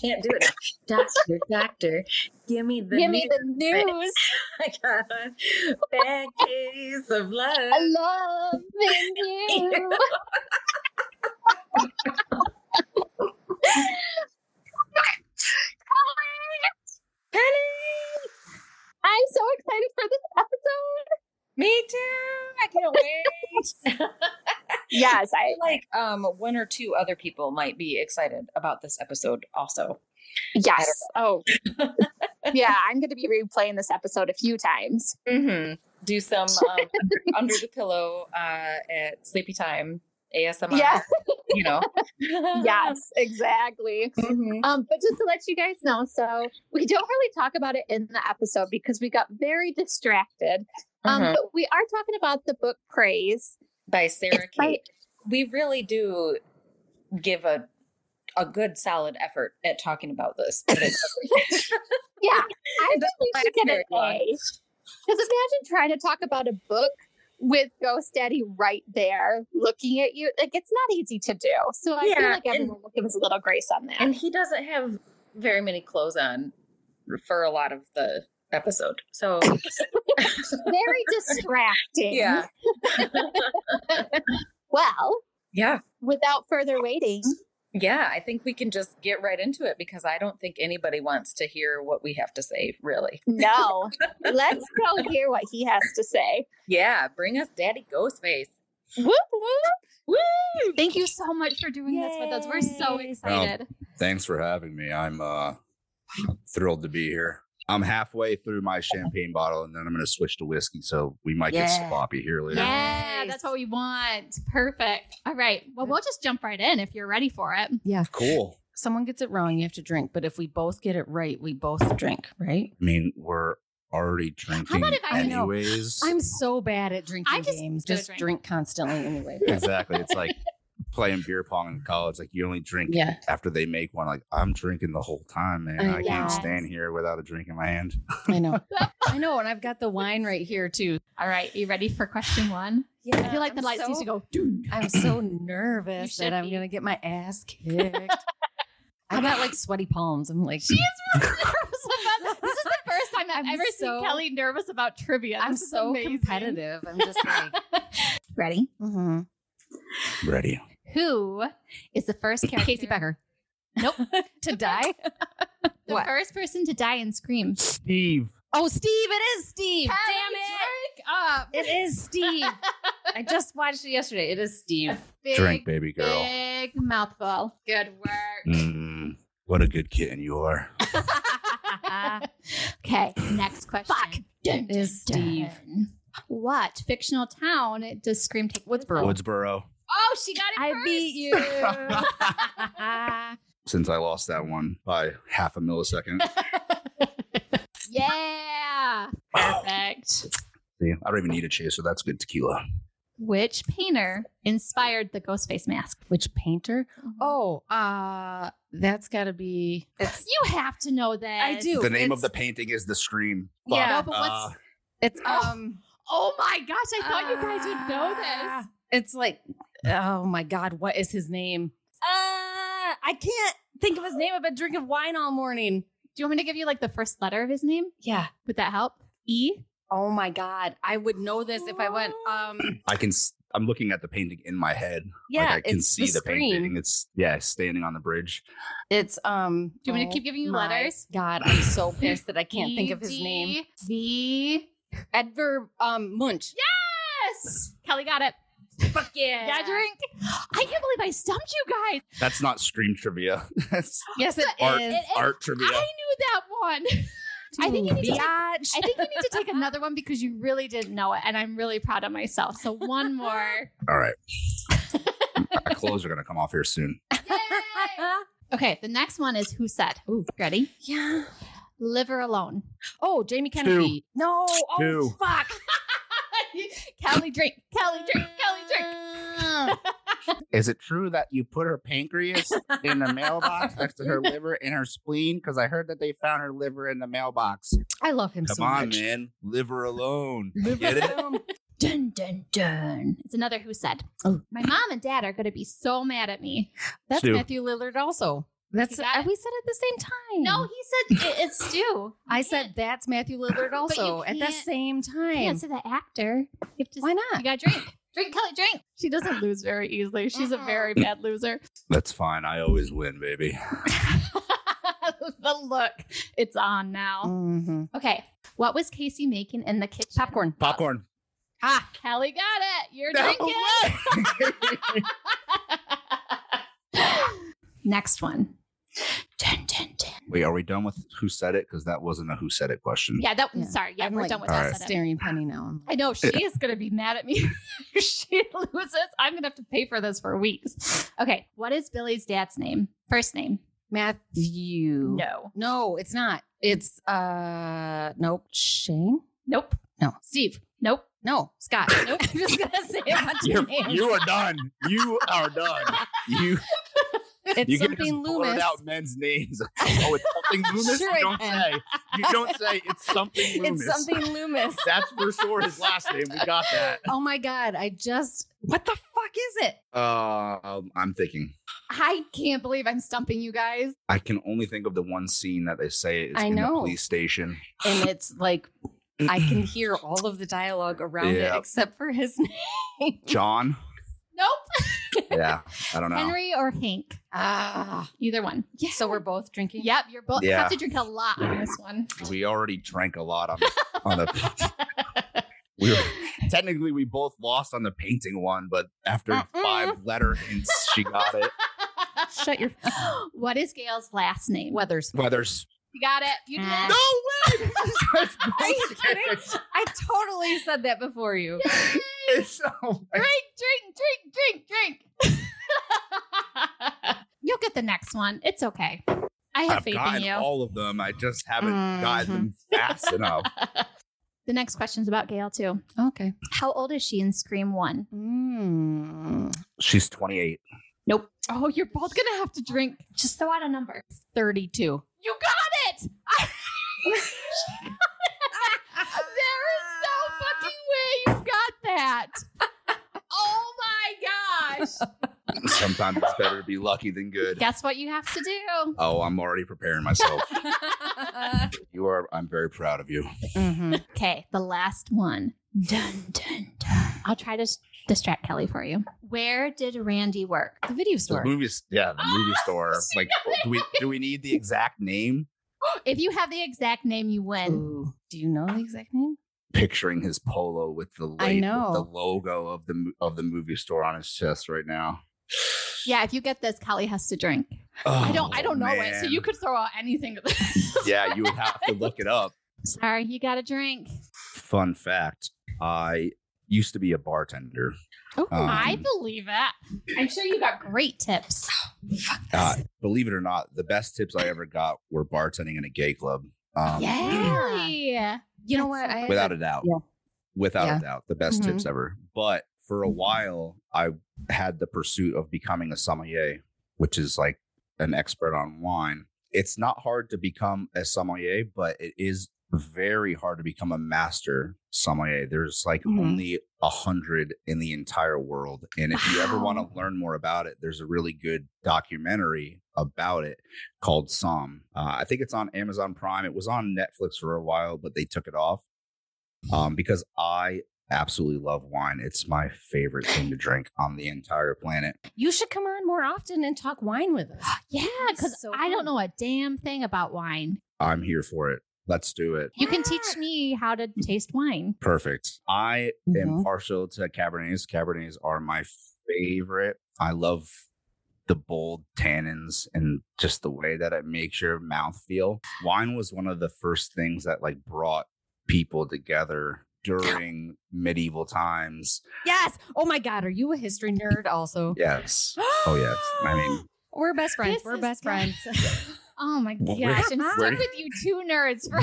can't do it. Now. Doctor, doctor, give me the Give me news. the news. I got a bad case of love. I love you. I'm so excited for this episode. Me too. I can't wait. Yes, I like um one or two other people might be excited about this episode also. yes. Oh, yeah. I'm going to be replaying this episode a few times. Mm-hmm. Do some um, under, under the pillow uh, at sleepy time ASMR. Yeah. you know. Yes, exactly. Mhm. Um, but just to let you guys know, so we don't really talk about it in the episode because we got very distracted. Um, Mhm. but we are talking about the book Praise. By Sarah It's by- Cate. We really do give a a good solid effort at talking about this. Yeah, I think we should get an. A. Because imagine trying to talk about a book with Ghost Daddy right there looking at you. Like it's not easy to do. So I feel like everyone will give us a little grace on that. and he doesn't have very many clothes on for a lot of the episode. So Very distracting. yeah. Well, Yeah. without further waiting, Yeah, I think we can just get right into it because I don't think anybody wants to hear what we have to say, really. no, let's go hear what he has to say. Yeah, bring us Daddy Ghostface. Whoop whoop. Woo! Thank you so much for doing this with us. We're so Yay. excited. Thanks for having me. I'm uh thrilled to be here. I'm halfway through my champagne bottle and then I'm going to switch to whiskey. So we might get sloppy here later. Yeah, Nice. that's what we want. Perfect. All right. Well, we'll just jump right in if you're ready for it. Yeah. Cool. Someone gets it wrong, you have to drink. But if we both get it right, we both drink, right? I mean, we're already drinking about if I know- anyways. I'm so bad at drinking I just games. Just drink. drink constantly anyway. exactly. It's like playing beer pong in college. Like you only drink Yeah. after they make one. Like I'm drinking the whole time, man. Uh, I yes. can't stand here without a drink in my hand. I know. I know. And I've got the wine right here too. All right. You ready for question one? Yeah. I feel like the lights used to go. "Doo." I'm so nervous that I'm be. gonna get my ass kicked. I got like sweaty palms. I'm like, She is really nervous about this. This is the first time I've I'm ever so- seen Kelly nervous about trivia. I'm so amazing. competitive. I'm just like, Ready? mhm. Ready. Who is the first character? Casey Becker. Nope. to die? The What? first person to die in Scream. Steve. Oh, Steve! It is Steve. Kelly, Damn it! drink up. It is Steve. I just watched it yesterday. It is Steve. Big, Drink, baby girl. Big mouthful. Good work. Mm, what a good kitten you are. Okay, next question. Fuck. Dun, It is dun, Steve. dun. What fictional town does Scream take place Woodsboro. Woodsboro. Oh, she got it I first. beat you. Since I lost that one by half a millisecond. Yeah. Perfect. See, I don't even need a chaser. That's good tequila. Which painter inspired the Ghostface mask? Which painter? Oh, uh, that's got to be. It's You have to know that. I do. The name of the painting is The Scream. Yeah. No, but what's- Uh, it's Oh. um. Oh my gosh, I thought you guys would know ah, this. It's like, oh my god, what is his name? Uh, I can't think of his name. I've been drinking wine all morning. Do you want me to give you like the first letter of his name? Yeah. Would that help? E? Oh my god, I would know this if I went. Um. I can. I'm looking at the painting in my head. Yeah, like I can it's see the, screen. painting. It's yeah, standing on the bridge. It's um. Do you want me oh to keep giving you my letters? God, I'm so pissed that I can't think of his name. D, V. Edgar um Munch. Yes! Kelly got it. Fuck yeah. Yeah, drink. I can't believe I stumped you guys. That's not Scream trivia. That's Yes, it is. art. It- it- art trivia. I knew that one. I think you need to take- I think you need to take another one because you really didn't know it, and I'm really proud of myself. So one more. All right. Our clothes are gonna come off here soon. Okay, the next one is who said. Ooh, ready? yeah. Liver alone. Oh, Jamie Kennedy. No. Oh, Two. fuck. Kelly drink. Kelly drink. Kelly drink. Ah. Is it true that you put her pancreas in the mailbox next to her liver and her spleen? Because I heard that they found her liver in the mailbox. I love him Come so on, much. man. Liver alone. Get it? Dun dun dun. It's another who said. Oh. My mom and dad are going to be so mad at me. That's Stu. Matthew Lillard also. That's You got it. we said at the same time. No, he said it, it's Stu. I said that's Matthew Lillard also at the can't- same You time. can't say the actor. You have to, Why not? You got to drink. Drink, Kelly, drink. She doesn't lose very easily. She's a very bad loser. That's fine. I always win, baby. the look. It's on now. hmm Okay. What was Casey making in the kitchen? Popcorn. Popcorn. Ah, Kelly got it. You're No drinking. Next one. Dun, dun, dun. Wait, are we done with who said it? Because that wasn't a who said it question. Yeah, that. Yeah. Sorry. Yeah, I'm we're like done with that. right. Staring Penny now. I know she is going to be mad at me. if she loses. I'm going to have to pay for this for weeks. Okay. What is Billy's dad's name? First name? Matthew. No. No, it's not. It's uh nope. Shane? Nope. No. Steve. Nope. No. Scott. Nope. I'm just gonna say a bunch of names. you are done. You are done. You it's you can something blurt Loomis. out men's names. Oh, it's something Loomis. Sure you don't can. say. You don't say it's something Loomis. It's something Loomis. That's for sure his last name. We got that. Oh my god! I just what the fuck is it? Uh, I'm thinking. I can't believe I'm stumping you guys. I can only think of the one scene that they say is I in the police station. And it's like I can hear all of the dialogue around Yeah. it except for his name. John. Nope. Yeah, I don't know. Henry or Hank? Ah. Either one. Yeah. So we're both drinking. Yep. You're both Yeah. have to drink a lot on this one. We already drank a lot on on the. We were technically we both lost on the painting one, but after Mm-mm. five letter hints, she got it. Shut your what is Gail's last name? weathers. Weathers. You got it. You did. Ah. No way! Are you kidding? I totally said that before you. It's so drink, drink, drink, drink, drink. You'll get the next one. It's okay. I have I've faith in gotten you. all of them. I just haven't Mhm. gotten them fast enough. the next question's about Gail too. Okay. How old is she in Scream One? Mm, She's 28. Nope. Oh, you're both gonna have to drink. Just throw out a number. 32. You got it. there that. Oh my gosh. Sometimes it's better to be lucky than good. Guess what you have to do? Oh, I'm already preparing myself. You are. I'm very proud of you. Mhm. Okay, the last one. Dun dun dun. I'll try to distract Kelly for you. Where did Randy work? The video The store. movies. Yeah, the movie Ah, store. Like, do we do we need the exact name? If you have the exact name, you win. Ooh, do you know the exact name? Picturing his polo with the I light, know. the logo of the of the movie store on his chest right now. Yeah, if you get this, Kelly has to drink. I don't. I Oh, don't know it, so you could throw out anything. Yeah, you would have to look it up. Sorry, you got to drink. Fun fact: I used to be a bartender. Oh, Um, I believe it. I'm sure you got great tips. Uh, believe it or not, the best tips I ever got were bartending in a gay club. Um, Really? you know what? I without a doubt. Yeah. Without Yeah. a doubt, the best Mhm. tips ever. But for a while, I had the pursuit of becoming a sommelier, which is like an expert on wine. It's not hard to become a sommelier, but it is very hard to become a master sommelier. There's like Mhm. only a hundred in the entire world. And if you ever want to learn more about it, there's a really good documentary about it called Somm. Uh, I think it's on Amazon Prime. It was on Netflix for a while, but they took it off um, because I absolutely love wine. It's my favorite thing to drink on the entire planet. You should come on more often and talk wine with us. Yeah, because So I don't know a damn thing about wine. I'm here for it. Let's do it. You can teach me how to taste wine. Perfect. I am Mhm. partial to Cabernets. Cabernets are my favorite. I love the bold tannins and just the way that it makes your mouth feel. Wine was one of the first things that like brought people together during medieval times. Yes. Oh my God. Are you a history nerd also? Yes. Oh yes. I mean, we're best friends. This we're best friends. Oh my Well, gosh, I'm stuck with you two nerds. For-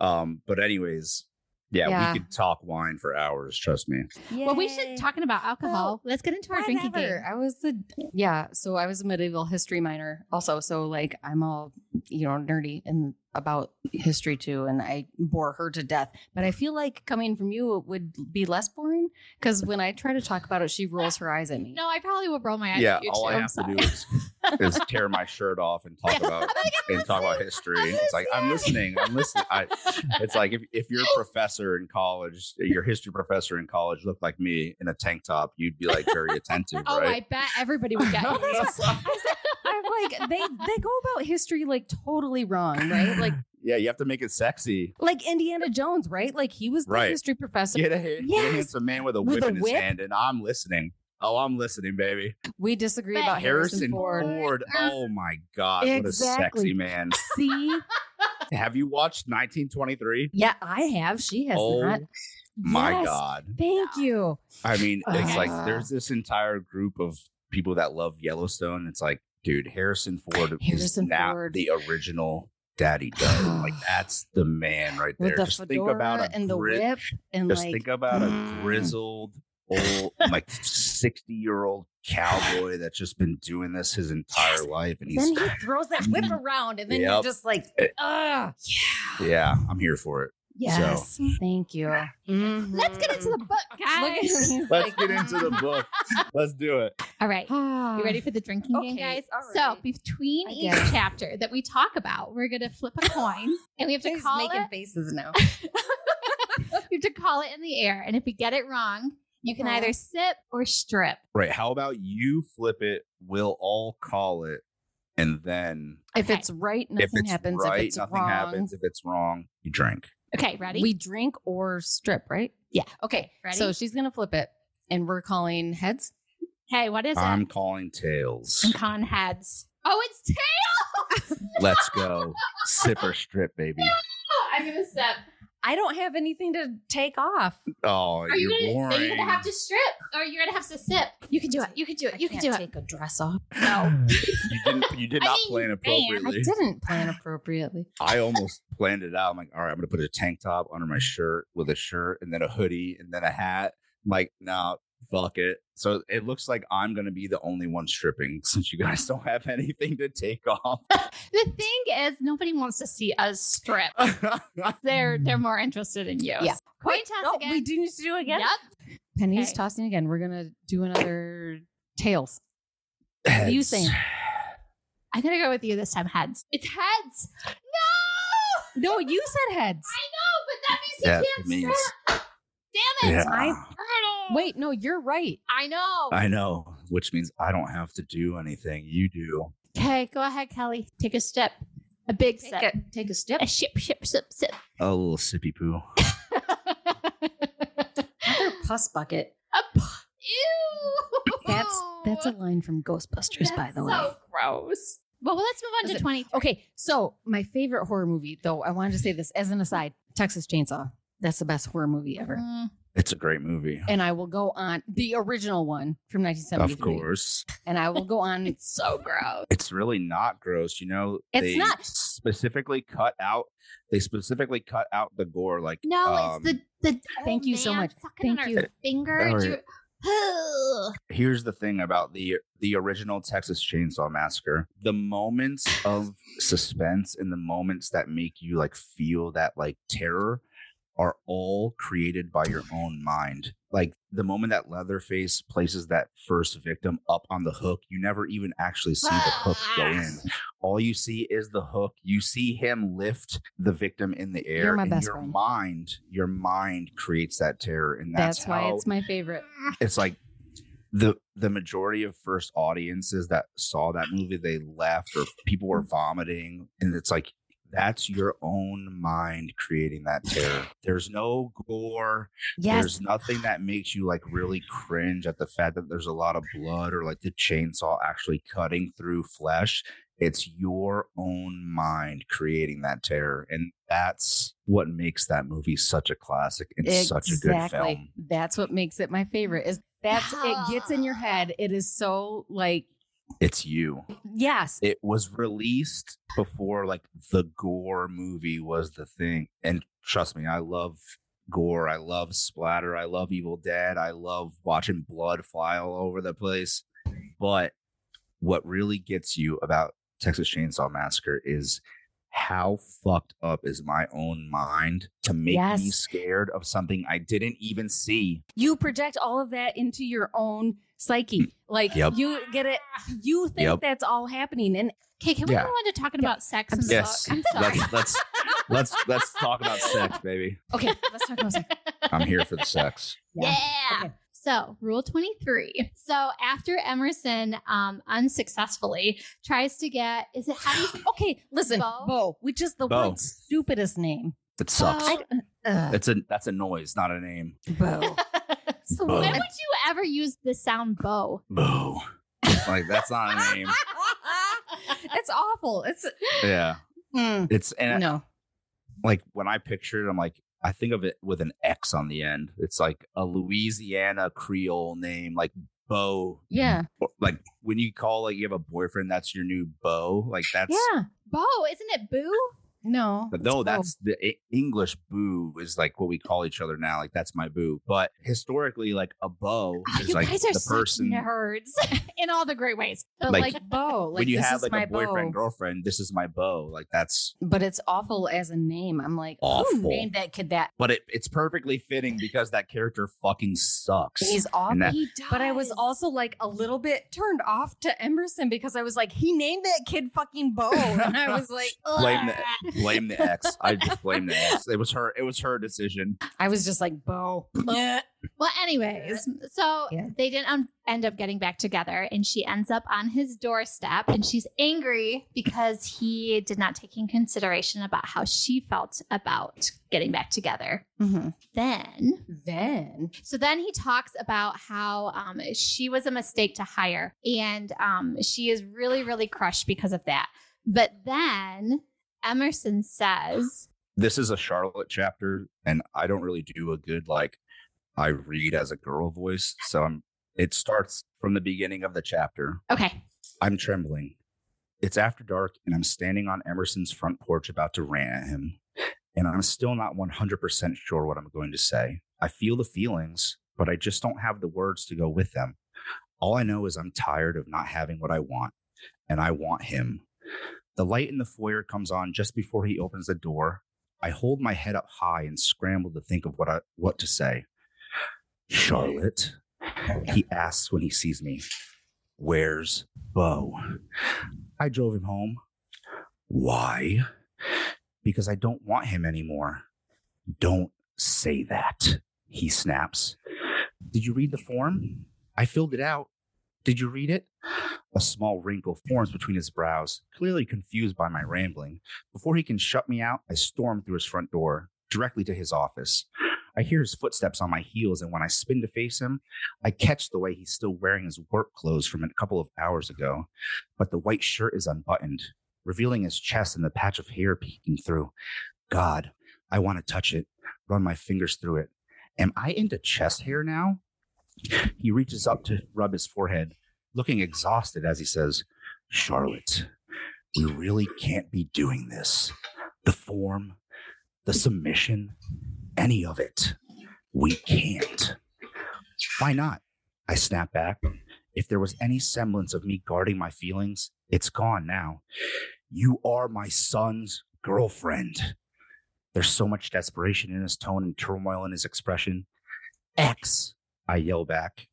um, but anyways, yeah, Yeah. we could talk wine for hours. Trust me. well, we should talking about alcohol. Well, Let's get into our drinking Whatever. game. I was the yeah. So I was a medieval history minor also. So like I'm all you know nerdy and about history too, and I bore her to death. But I feel like coming from you it would be less boring because when I try to talk about it, she rolls her eyes at me. No, I probably would roll my eyes. yeah, at you all too. I have to do is, is tear my shirt off and talk about and talk about history. It's like I'm listening. I'm listening. I, it's like if, if your professor in college, your history professor in college looked like me in a tank top, you'd be like very attentive, Oh, right? I bet everybody would get Well, you. that's what I'm like they they go about history like totally wrong, right? Like yeah, you have to make it sexy. like Indiana Jones, right? Like he was the Right. history professor. Get a, get a man with a With whip a in his whip? hand, and I'm listening. Oh, I'm listening, baby. We disagree But about Harrison, Harrison Ford. Ford. Oh my God, what a sexy man. See, Have you watched 1923? yeah, I have. She has Oh not. my Yes. God. Thank you. I mean, it's like Ah. there's this entire group of people that love Yellowstone. It's like, dude, Harrison Ford is Harrison now Ford. the original Daddy Doug. like that's the man right there. With the Just think about a and the gri- whip and Just like think about a mm. grizzled old, like 60 year old cowboy that's just been doing this his entire Yes. life, and he's then he throws that whip around and then Yep. you're just like, ah, yeah, I'm here for it. Yes, thank you. Let's get into the book, guys. Let's like, get into the book. Let's do it. All right. You ready for the drinking game, guys? all So between I each chapter that we talk about, we're gonna flip a coin, and we have to He's call making it. faces now. you have to call it in the air, and if we get it wrong, you can Uh-huh. either sip or strip. Right. How about you flip it? We'll all call it. And then If Okay. it's right, if nothing it's happens. right, if it's nothing wrong, happens. If it's wrong, you drink. Okay, ready? we drink or strip, right? Yeah. Okay. Ready? So she's gonna flip it, and we're calling heads. Hey, what is it? I'm it? calling tails. And con heads. Oh, it's tails. Let's go. Sip or strip, baby. I'm gonna sip. I don't have anything to take off. Oh, Are you you're gonna? boring. Are you gonna have to strip, or you're gonna have to sip? You can do it. You can do it. I You can can't do it. take a dress off. No. you didn't. You did I not mean, plan you can. I I didn't plan appropriately. I almost planned it out. I'm like, all right, I'm gonna put a tank top under my shirt with a shirt and then a hoodie and then a hat. I'm like, no, fuck it. So it looks like I'm gonna be the only one stripping since you guys don't have anything to take off. The thing is, nobody wants to see us strip. They're they're more interested in you. Yeah. Coin toss no, again. we do need to do it again. Yep. Penny's Okay. tossing again. We're gonna do another tails. are you Heads. saying? I'm gonna go with you this time. Heads. It's heads. No. No, you said heads. I know, but that means you Yeah, can't means- strip. Damn it. Yeah, I know. Wait, no, you're right. I know. I know, which means I don't have to do anything. You do. Okay, go ahead, Kelly. Take a step. A big Take step. a, take a step. A ship, ship, sip, sip. A little sippy poo. Another pus bucket. A p- Ew. That's that's a line from Ghostbusters, by the way. So gross. Well, let's move on Is to 20. Okay, so my favorite horror movie, though, I wanted to say this as an aside: Texas Chainsaw. That's the best horror movie ever. Mm, It's a great movie. And I will go on the original one from 1973. Of course. And I will go on. it's so gross. It's really not gross. You know, It's they not. specifically cut out they specifically cut out the gore like No, um, it's the the. Thank old you so much. Thank on you. Our finger. All Do right. you- here's the thing about the the original Texas Chainsaw Massacre. The moments of suspense and the moments that make you like feel that like terror are all created by your own mind. Like the moment that Leatherface places that first victim up on the hook, you never even actually see the hook go ah. in. All you see is the hook. You see him lift the victim in the air. You're my and best your friend. mind, your mind creates that terror. And that's, That's, why it's my favorite. it's like the the majority of first audiences that saw that movie they left or people were vomiting and it's like that's your own mind creating that terror there's no gore Yes. there's nothing that makes you like really cringe at the fact that there's a lot of blood or like the chainsaw actually cutting through flesh it's your own mind creating that terror and that's what makes that movie such a classic and such a good film That's what makes it my favorite. Is that's it gets in your head. It is so like it's you yes. it was released before like the gore movie was the thing and trust me i love gore i love splatter i love evil dead i love watching blood fly all over the place but what really gets you about texas chainsaw massacre is how fucked up is my own mind to make me scared of something I didn't even see? You project all of that into your own psyche. Like Yep. you get it. You think Yep. that's all happening, and Okay, can we Yeah. go on to talking about sex in the Yes. book? I'm sorry. Let's let's let's let's talk about sex, baby. okay, let's talk about sex. I'm here for the sex. Yeah. Okay. So, rule 23. So, after Emerson um, unsuccessfully tries to get, is it how do you? Okay, listen, Bo? Bo, which is the Bo. world's stupidest name. It sucks. Bo. Uh, It's a that's a noise, not a name. Bo. It's the Bo. When would you ever use the sound bow? Boo. Like that's not a name. it's awful. It's Yeah. Mm, It's and no. like when I picture it, I'm like, I think of it with an X on the end. It's like a Louisiana Creole name, like Bo. Yeah. Like when you call like you have a boyfriend, that's your new beau. Like that's Yeah. Bow, isn't it boo? No. But it's no, that's the E- English boo is like what we call each other now. Like that's my boo. But historically, like a beau Oh, is you like guys are the person. nerds in all the great ways. But like- like, Bo. Like when you this have is like my a boyfriend, Bo. girlfriend, this is my beau. Like that's, But it's awful as a name. I'm like, Awful. who named that kid that? but it, it's perfectly fitting because that character fucking sucks. He's awful. That- He. But I was also like a little bit turned off to Emerson because I was like, he named that kid fucking Bo. And I was like, blame "Ugh." The blame the ex. I just blame the ex. It was her. It was her decision. I was just like, Bo. Ugh. Well, anyways, so Yeah. they didn't um, end up getting back together, and she ends up on his doorstep, and she's angry because he did not take in consideration about how she felt about getting back together. Mhm. Then, Then, so then he talks about how um, she was a mistake to hire, and um, she is really, really crushed because of that. But then Emerson says, This is a Charlotte chapter, and I don't really do a good like. I read as a girl voice, so I'm. It starts from the beginning of the chapter. "Okay, I'm trembling. It's after dark, and I'm standing on Emerson's front porch about to rant at him. And I'm still not 100% sure what I'm going to say. I feel the feelings, but I just don't have the words to go with them. All I know is I'm tired of not having what I want, and I want him. The light in the foyer comes on just before he opens the door. I hold my head up high and scramble to think of what I, what to say. Charlotte, he asks when he sees me. Where's Bo? I drove him home. Why? Because I don't want him anymore. Don't say that, he snaps. Did you read the form? I filled it out. Did you read it? A small wrinkle forms between his brows, clearly confused by my rambling. Before he can shut me out, I storm through his front door, directly to his office. I hear his footsteps on my heels, and when I spin to face him, I catch the way he's still wearing his work clothes from a couple of hours ago, but the white shirt is unbuttoned, revealing his chest and the patch of hair peeking through. God, I want to touch it, run my fingers through it. Am I into chest hair now? He reaches up to rub his forehead, looking exhausted as he says, Charlotte, we really can't be doing this. The form, the submission, any of it. We can't. Why not? I snap back. If there was any semblance of me guarding my feelings, it's gone now. You are my son's girlfriend. There's so much desperation in his tone and turmoil in his expression. Ex, I yell back.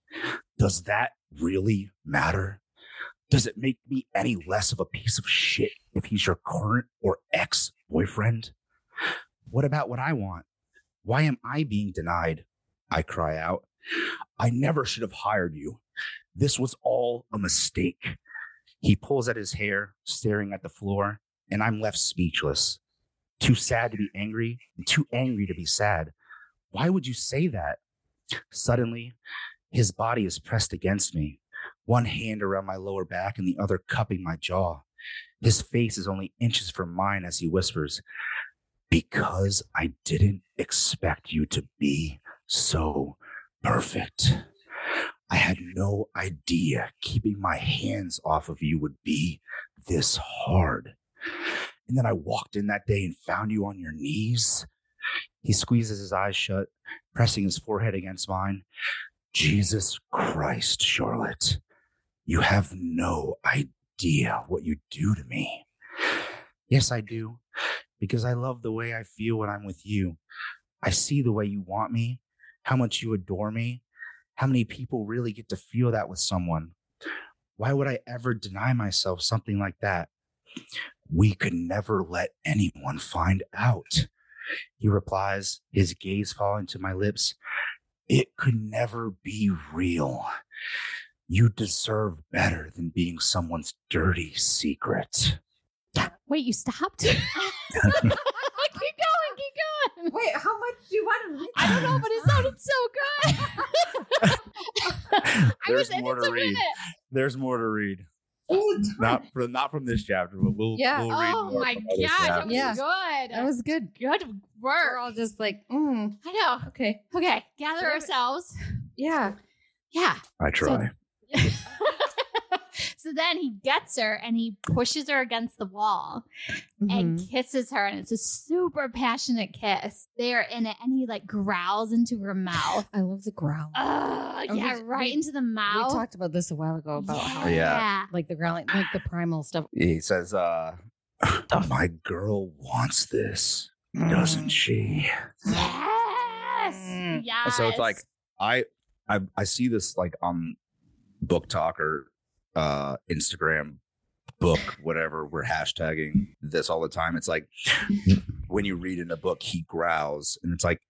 Does that really matter? Does it make me any less of a piece of shit if he's your current or ex boyfriend? What about what I want? Why am I being denied? I cry out. I never should have hired you. This was all a mistake. He pulls at his hair, staring at the floor, and I'm left speechless. Too sad to be angry, and too angry to be sad. Why would you say that? Suddenly, his body is pressed against me, one hand around my lower back and the other cupping my jaw. His face is only inches from mine as he whispers, Because I didn't expect you to be so perfect. I had no idea keeping my hands off of you would be this hard. And then I walked in that day and found you on your knees. He squeezes his eyes shut, pressing his forehead against mine. Jesus Christ, Charlotte, you have no idea what you do to me. Yes, I do. because I love the way I feel when I'm with you. I see the way you want me, how much you adore me. How many people really get to feel that with someone? Why would I ever deny myself something like that? We could never let anyone find out. He replies, his gaze falling to my lips. It could never be real. You deserve better than being someone's dirty secret. Wait, you stopped? keep going, keep going. Wait, how much do you want to read? I don't know, but it sounded so good. I was There's more to to read. win. There's more to read. Not from not from this chapter, but we'll Yeah. we'll read Oh more my from other gosh, that chapters. was Yeah. good. That was good. good work. We're all just like, mm, I know. okay. Okay, gather Whatever. ourselves. Yeah. Yeah. I try. so then he gets her and he pushes her against the wall Mhm. and kisses her, and it's a super passionate kiss. They are in it, and he like growls into her mouth. I love the growl. Oh, And we- yeah, right we- into the mouth. we talked about this a while ago about how Yeah. like the growling, like the primal stuff. He says, uh, my girl wants this, doesn't she? Yes. Mm. Yes. So it's like I I I see this like on BookTok or uh Instagram book, whatever, we're hashtagging this all the time. It's like when you read in a book, he growls, and it's like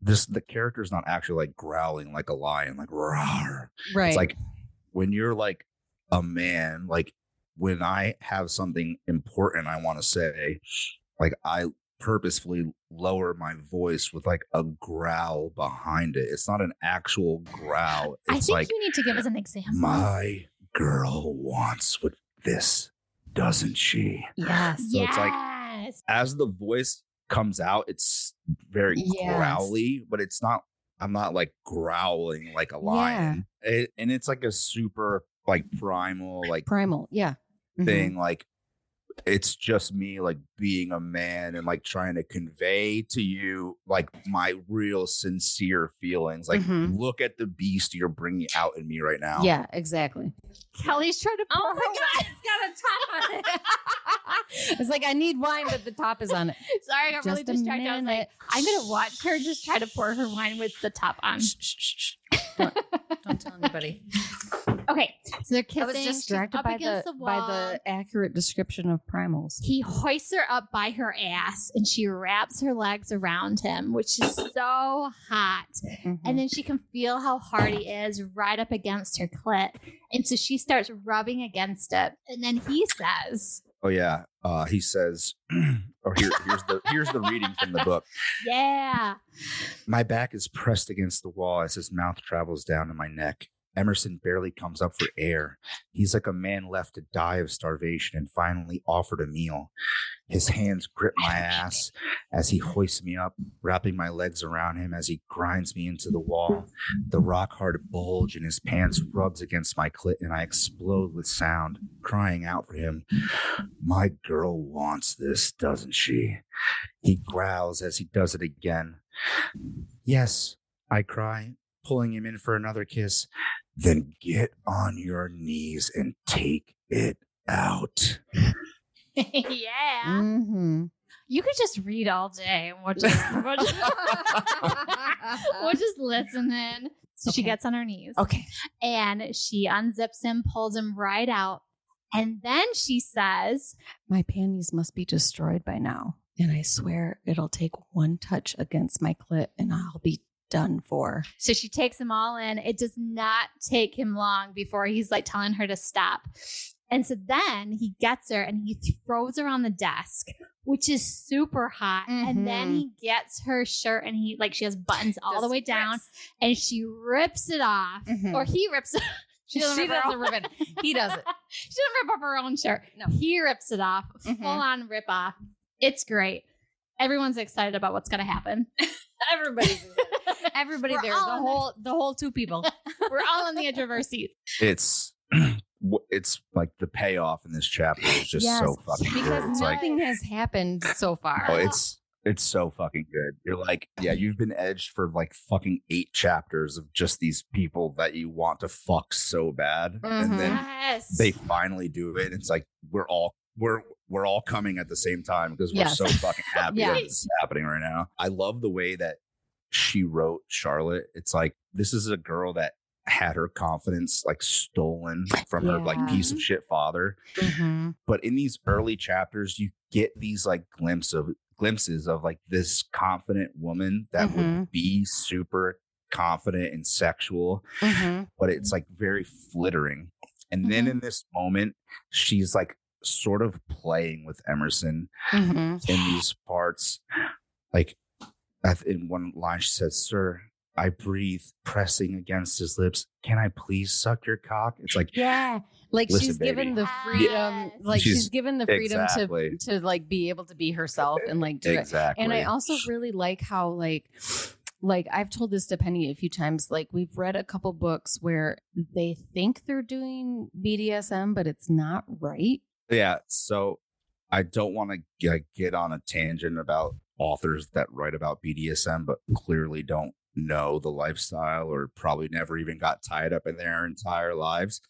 this the character's not actually like growling like a lion, like roar. Right. It's like when you're like a man, like when I have something important I want to say, like I purposefully lower my voice with like a growl behind it. It's not an actual growl. I think like you need to give us an example. my girl wants with this, doesn't she? yes. So it's like- yes. As the voice comes out, it's very Yes. growly, but it's not. I'm not like growling like a lion, It- and it's like a super like primal like Primal. Yeah. Mhm. thing. Like it's just me like being a man and like trying to convey to you like my real sincere feelings. Like Mhm. look at the beast you're bringing out in me right now. Yeah, exactly. Kelly's trying to. Oh my her god, it's got a top on it. it's like I need wine, but the top is on it. Sorry, I got really Just a distracted. I was like, minute. I'm gonna watch her just try to pour her wine with the top on. Shh, shh, shh, shh. Don't, don't tell anybody. Okay, so they're kissing. I was She's distracted up by the, against the, by wall. the accurate description of primals. He hoists her up by her ass, and she wraps her legs around him, which is so hot. Mhm. And then she can feel how hard he is right up against her clit. And so she starts rubbing against it. And then he says, Oh yeah. Uh he says or here, here's the here's the reading from the book. Yeah. My back is pressed against the wall as his mouth travels down to my neck. Emerson barely comes up for air. He's like a man left to die of starvation and finally offered a meal. His hands grip my ass as he hoists me up, wrapping my legs around him as he grinds me into the wall. The rock hard bulge in his pants rubs against my clit and I explode with sound, crying out for him. My girl wants this, doesn't she? He growls as he does it again. Yes, I cry, pulling him in for another kiss. Then get on your knees and take it out. yeah. Mhm. You could just read all day and we'll just, we'll just, we'll just listen in. So she gets on her knees Okay. and she unzips him, pulls him right out. And then she says, My panties must be destroyed by now. And I swear it'll take one touch against my clit and I'll be done for. So she takes them all in. It does not take him long before he's like telling her to stop. And so then he gets her and he throws her on the desk, which is super hot. And then Mhm. he gets her shirt and he like she has buttons all the way down rips. and she rips it off. Mhm. Or he rips it. She doesn't, She rip, doesn't rip it. He does it. she doesn't rip up her own shirt. No. He rips it off. Mhm. Full on rip off. It's great. Everyone's excited about what's gonna happen. Everybody's Everybody We're there, the whole the whole two people. We're all on the edge of our seats. It's it's like the payoff in this chapter is just so Yes, fucking good. because It's like nothing has happened so far. oh, it's it's so fucking good. You're like, yeah, you've been edged for like fucking eight chapters of just these people that you want to fuck so bad, Mhm. and then Yes. they finally do it. It's like we're all we're we're all coming at the same time because we're Yes. so fucking happy Yeah. that this is happening right now. I love the way that she wrote Charlotte. It's like this is a girl that had her confidence like stolen from her like piece of shit father. Mhm. But in these early chapters, you get these like glimpse of glimpses of like this confident woman that would Mhm. be super confident and sexual Mhm. but it's like very flittering. And then Mhm. in this moment, she's like sort of playing with Emerson Mhm. in these parts. Like in one line, she says, Sir, I breathe, pressing against his lips. Can I please suck your cock? It's like, Yeah, like Listen, she's given the freedom, Yes. like she's, She's- given the freedom exactly. to to like be able to be herself and like do it. exactly. And I also really like how like like I've told this to Penny a few times. Like we've read a couple books where they think they're doing BDSM, but it's not right. yeah. So I don't want to get, get on a tangent about authors that write about BDSM, but clearly don't know the lifestyle or probably never even got tied up in their entire lives.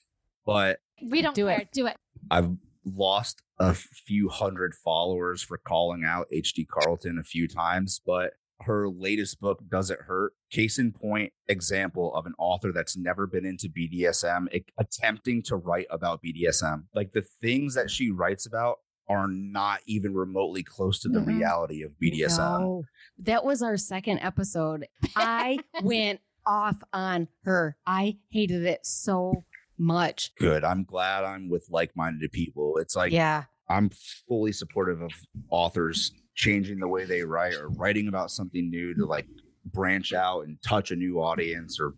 But We don't Do it. Do it. I've lost a few hundred followers for calling out HD Carlton a few times, but her latest book, Does It Hurt? Case in point example of an author that's never been into BDSM, a- attempting to write about BDSM. Like the things that she writes about are not even remotely close to the Mhm. reality of BDSM. No. That was our second episode. I went off on her. I hated it so much. Good. I'm glad I'm with like minded people. It's like, yeah. I'm fully supportive of authors changing the way they write or writing about something new to like branch out and touch a new audience or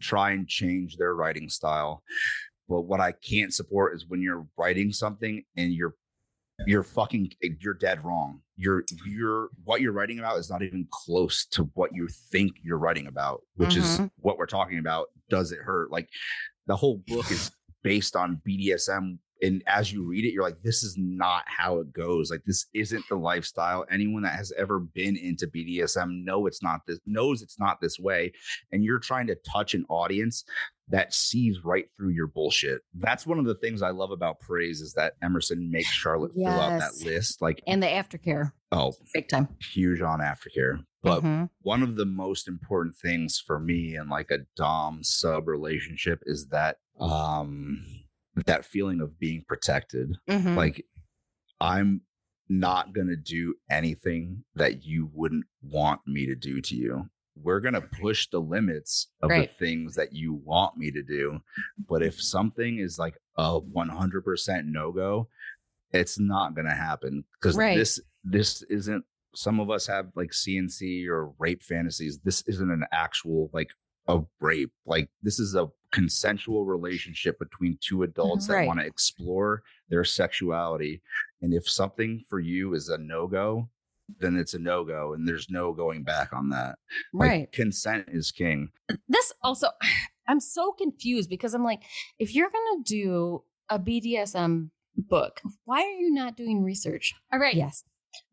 try and change their writing style. But what I can't support is when you're writing something and you're you're fucking you're dead wrong. You're you're what you're writing about is not even close to what you think you're writing about, which is Mhm. what we're talking about. Does it hurt? Like the whole book is based on BDSM. And as you read it, you're like, this is not how it goes. Like, this isn't the lifestyle. Anyone that has ever been into BDSM know it's not this knows it's not this way. And you're trying to touch an audience that sees right through your bullshit. That's one of the things I love about praise is that Emerson makes Charlotte fill out that list. Like, And the aftercare. oh, Big time. huge on aftercare. But Mhm. one of the most important things for me in like a dom sub relationship is that um that feeling of being protected Mhm. like i'm not going to do anything that you wouldn't want me to do to you we're going to push the limits of Right. the things that you want me to do but if something is like a 100% no go it's not going to happen because Right. this this isn't some of us have like cnc or rape fantasies this isn't an actual like a rape like this is a consensual relationship between two adults that want to explore their sexuality and if something for you is a no-go then it's a no-go and there's no going back on that Like, Right. consent is king this also i'm so confused because i'm like if you're gonna do a bdsm book why are you not doing research All right. yes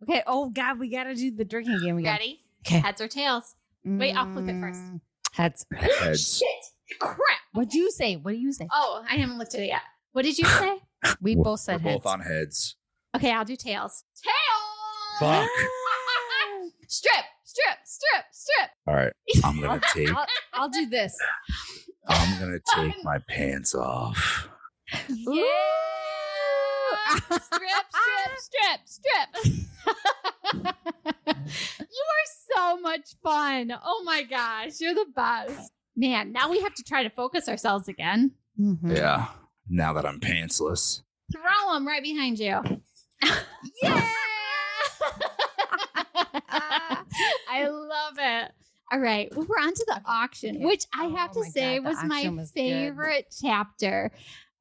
okay oh god we gotta do the drinking game again Ready? Okay. Heads or tails? Wait, I'll flip it first. Mm. Heads heads Shit. Crap. what do you say what do you say Oh, I haven't looked at it yet. What did you say? we both said we're heads both on heads okay, I'll do tails. Tails. Fuck. strip, strip, strip, strip. all right i'm gonna take I'll, I'll do this i'm gonna take my pants off Yeah. Strip, strip, strip, strip. you are so much fun. Oh my gosh, you're the best. Man, now we have to try to focus ourselves again. Mhm. yeah now that i'm pantsless Throw them right behind you. yeah. I love it. All right. Well, we're on to the auction, which I Oh have to my say God, the was my auction was good. favorite chapter.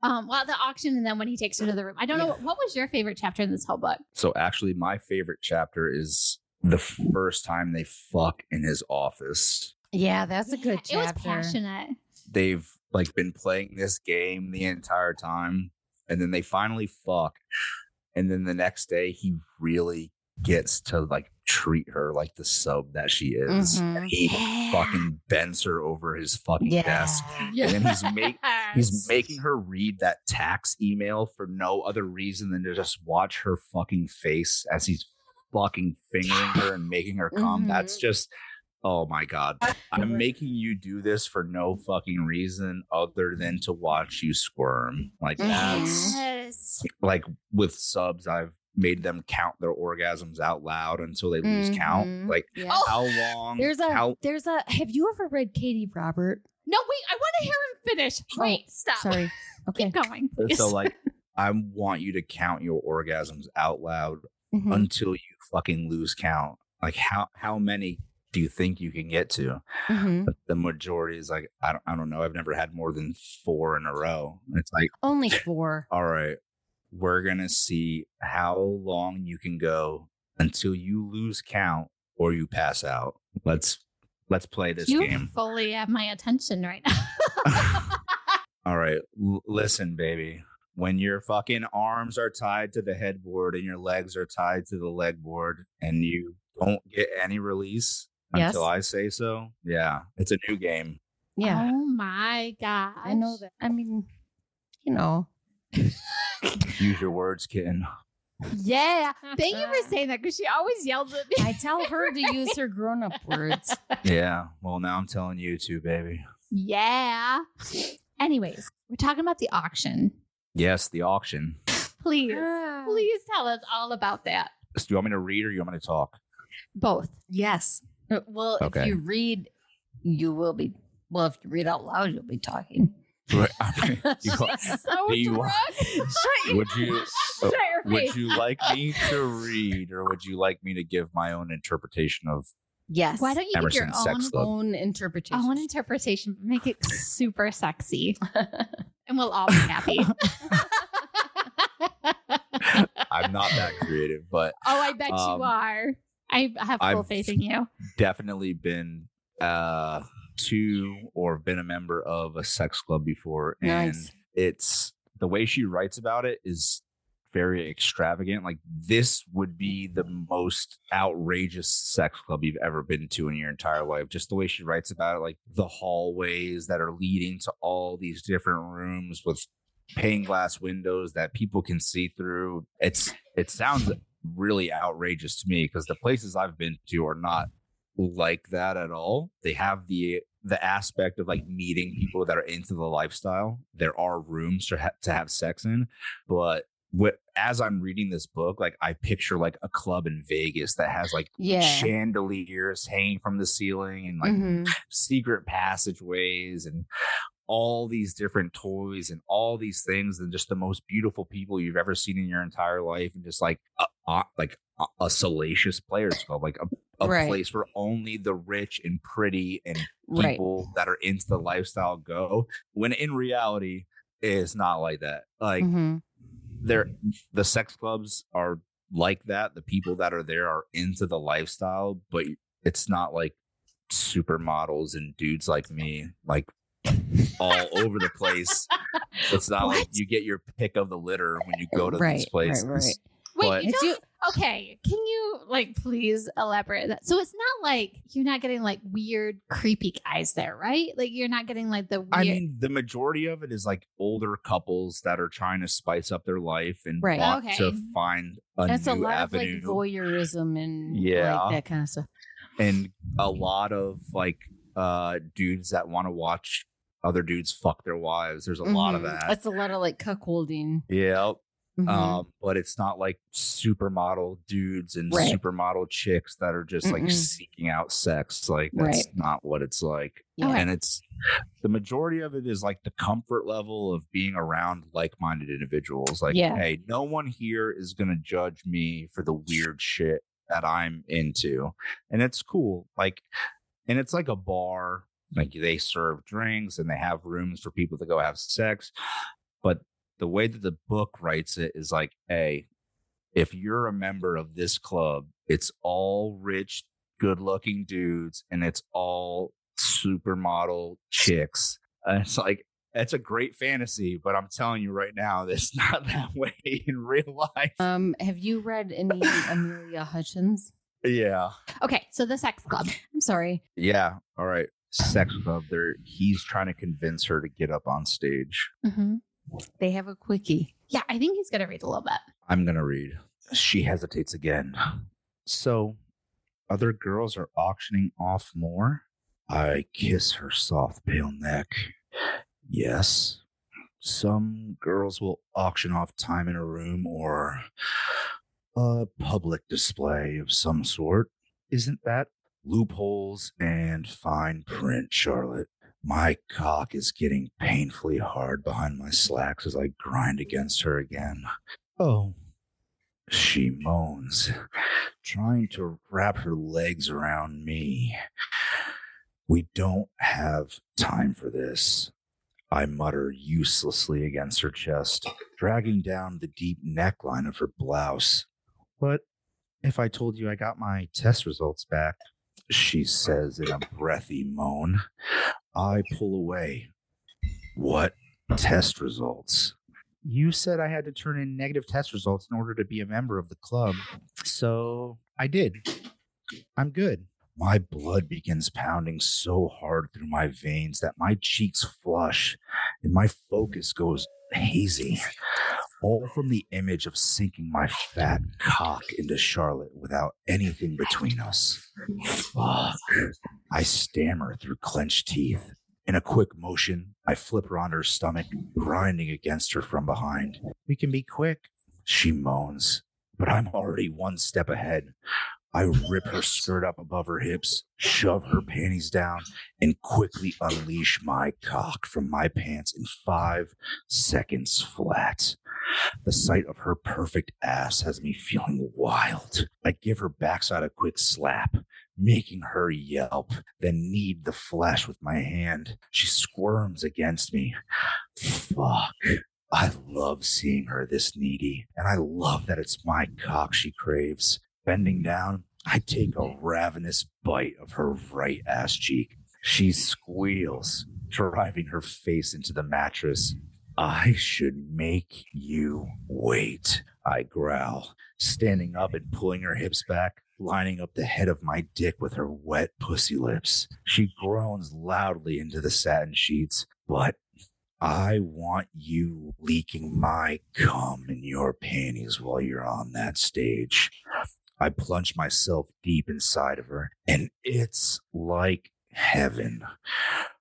Um, well, the auction and then when he takes her to the room. I don't know what was your favorite chapter in this whole book. So actually, my favorite chapter is the first time they fuck in his office. yeah that's a Yeah, good It was passionate. They've like been playing this game the entire time, and then they finally fuck, and then the next day he really gets to like treat her like the sub that she is. Mhm. And he Yeah. fucking bends her over his fucking desk. And then he's make, he's making her read that tax email for no other reason than to just watch her fucking face as he's fucking fingering her and making her come. That's Mhm. just oh my god. I'm making you do this for no fucking reason other than to watch you squirm. Like that's Yes. like with subs I've made them count their orgasms out loud until they lose count. Mhm. Like Yeah. Oh, how long There's a how there's a have you ever read Katee Robert? No, wait, I want to hear him finish. Wait, stop. Sorry. Okay. Keep going. please. so like I want you to count your orgasms out loud Mhm. until you fucking lose count. Like how how many do you think you can get to? Mhm. But the majority is like I don't I don't know. I've never had more than four in a row. It's like Only four. all right, we're gonna see how long you can go until you lose count or you pass out. Let's let's play this you game. fully have my attention right now. All right, l- listen, baby. When your fucking arms are tied to the headboard and your legs are tied to the leg board and you don't get any release Yes. until I say so, yeah, it's a new game. Yeah. Oh my god. I know that. I mean, you know. Use your words, kitten. Yeah. Thank you for saying that because she always yells at me. I tell her to use her grown up words. Yeah. Well, now I'm telling you to, baby. yeah. Anyways, we're talking about the auction. Yes, the auction. Please, please tell us all about that. Do you want me to read or you want me to talk? Both. Yes. Uh, Well, Okay. if you read, you will be. Well, if you read out loud, you'll be talking. Right. You want- So Do you want- would you Shut would you like me to read or would you like me to give my own interpretation of Yes. Why don't you give your Sex own, Club. own interpretation? own interpretation, but make it super sexy, and we'll all be happy. I'm not that creative, but Oh, I bet Um, you are. I have full I've- faith in you. definitely been uh to or been a member of a sex club before and Nice. it's the way she writes about it is very extravagant like this would be the most outrageous sex club you've ever been to in your entire life just the way she writes about it like the hallways that are leading to all these different rooms with pane glass windows that people can see through it's it sounds really outrageous to me because the places I've been to are not like that at all. They have the the aspect of like meeting people that are into the lifestyle. There are rooms to ha- to have sex in, but what as I'm reading this book, like I picture like a club in Vegas that has like Yeah. chandeliers hanging from the ceiling and like Mhm. secret passageways and all these different toys and all these things and just the most beautiful people you've ever seen in your entire life and just like a, a- like a, a salacious players club like a, a Right. place where only the rich and pretty and Right. people that are into the lifestyle go when in reality it's not like that like Mhm. they're the sex clubs are like that. The people that are there are into the lifestyle, but it's not like supermodels and dudes like me, like all over the place. It's not like you get your pick of the litter when you go to Right, these right, places. right. Wait, But- you It's don't- okay. Can you like please elaborate that? So it's not like you're not getting like weird, creepy guys there, right? Like you're not getting like the weird. I mean, the majority of it is like older couples that are trying to spice up their life and Right. want to find a That's a lot avenue. of like voyeurism and Yeah. like that kind of stuff. and a lot of like uh dudes that want to watch other dudes fuck their wives. There's a lot of Mhm. that. That's a lot of like cuckolding. Yeah. Mhm. Um, but it's not like supermodel dudes and Right. supermodel chicks that are just like Mm-mm. seeking out sex. Like that's Right. not what it's like. Yeah. And it's the majority of it is like the comfort level of being around like-minded individuals. Like, Yeah. hey, no one here is gonna judge me for the weird shit that I'm into. And it's cool. Like, and it's like a bar. Like they serve drinks and they have rooms for people to go have sex. But the way that the book writes it is like, hey, if you're a member of this club, it's all rich, good looking dudes and it's all supermodel chicks. And it's like, It's a great fantasy, but I'm telling you right now, it's not that way in real life. Um, have you read any Amelia Hutchins? Yeah. Okay, so the sex club. I'm sorry. Yeah. All right. Sex club. There. He's trying to convince her to get up on stage. Mm-hmm. They have a quickie. Yeah, I think he's gonna read a little bit. I'm gonna read. She hesitates again. So, other girls are auctioning off more. I kiss her soft, pale neck. Yes. Some girls will auction off time in a room or a public display of some sort. Isn't that loopholes and fine print, Charlotte? My cock is getting painfully hard behind my slacks as I grind against her again. Oh, she moans, trying to wrap her legs around me. We don't have time for this. I mutter uselessly against her chest, dragging down the deep neckline of her blouse. What if I told you I got my test results back? She says in a breathy moan. I pull away. What test results? You said I had to turn in negative test results in order to be a member of the club. So I did. I'm good. My blood begins pounding so hard through my veins that my cheeks flush and my focus goes hazy. All from the image of sinking my fat cock into Charlotte without anything between us. Fuck. I stammer through clenched teeth. In a quick motion, I flip her on her stomach, grinding against her from behind. We can be quick, she moans, but I'm already one step ahead. I rip her skirt up above her hips, shove her panties down, and quickly unleash my cock from my pants in five seconds flat. The sight of her perfect ass has me feeling wild. I give her backside a quick slap, making her yelp, then knead the flesh with my hand. She squirms against me. Fuck. I love seeing her this needy, and I love that it's my cock she craves. Bending down, I take a ravenous bite of her right ass cheek. She squeals, driving her face into the mattress. I should make you wait, I growl, standing up and pulling her hips back, lining up the head of my dick with her wet pussy lips. She groans loudly into the satin sheets, but I want you leaking my cum in your panties while you're on that stage. I plunge myself deep inside of her, and it's like heaven.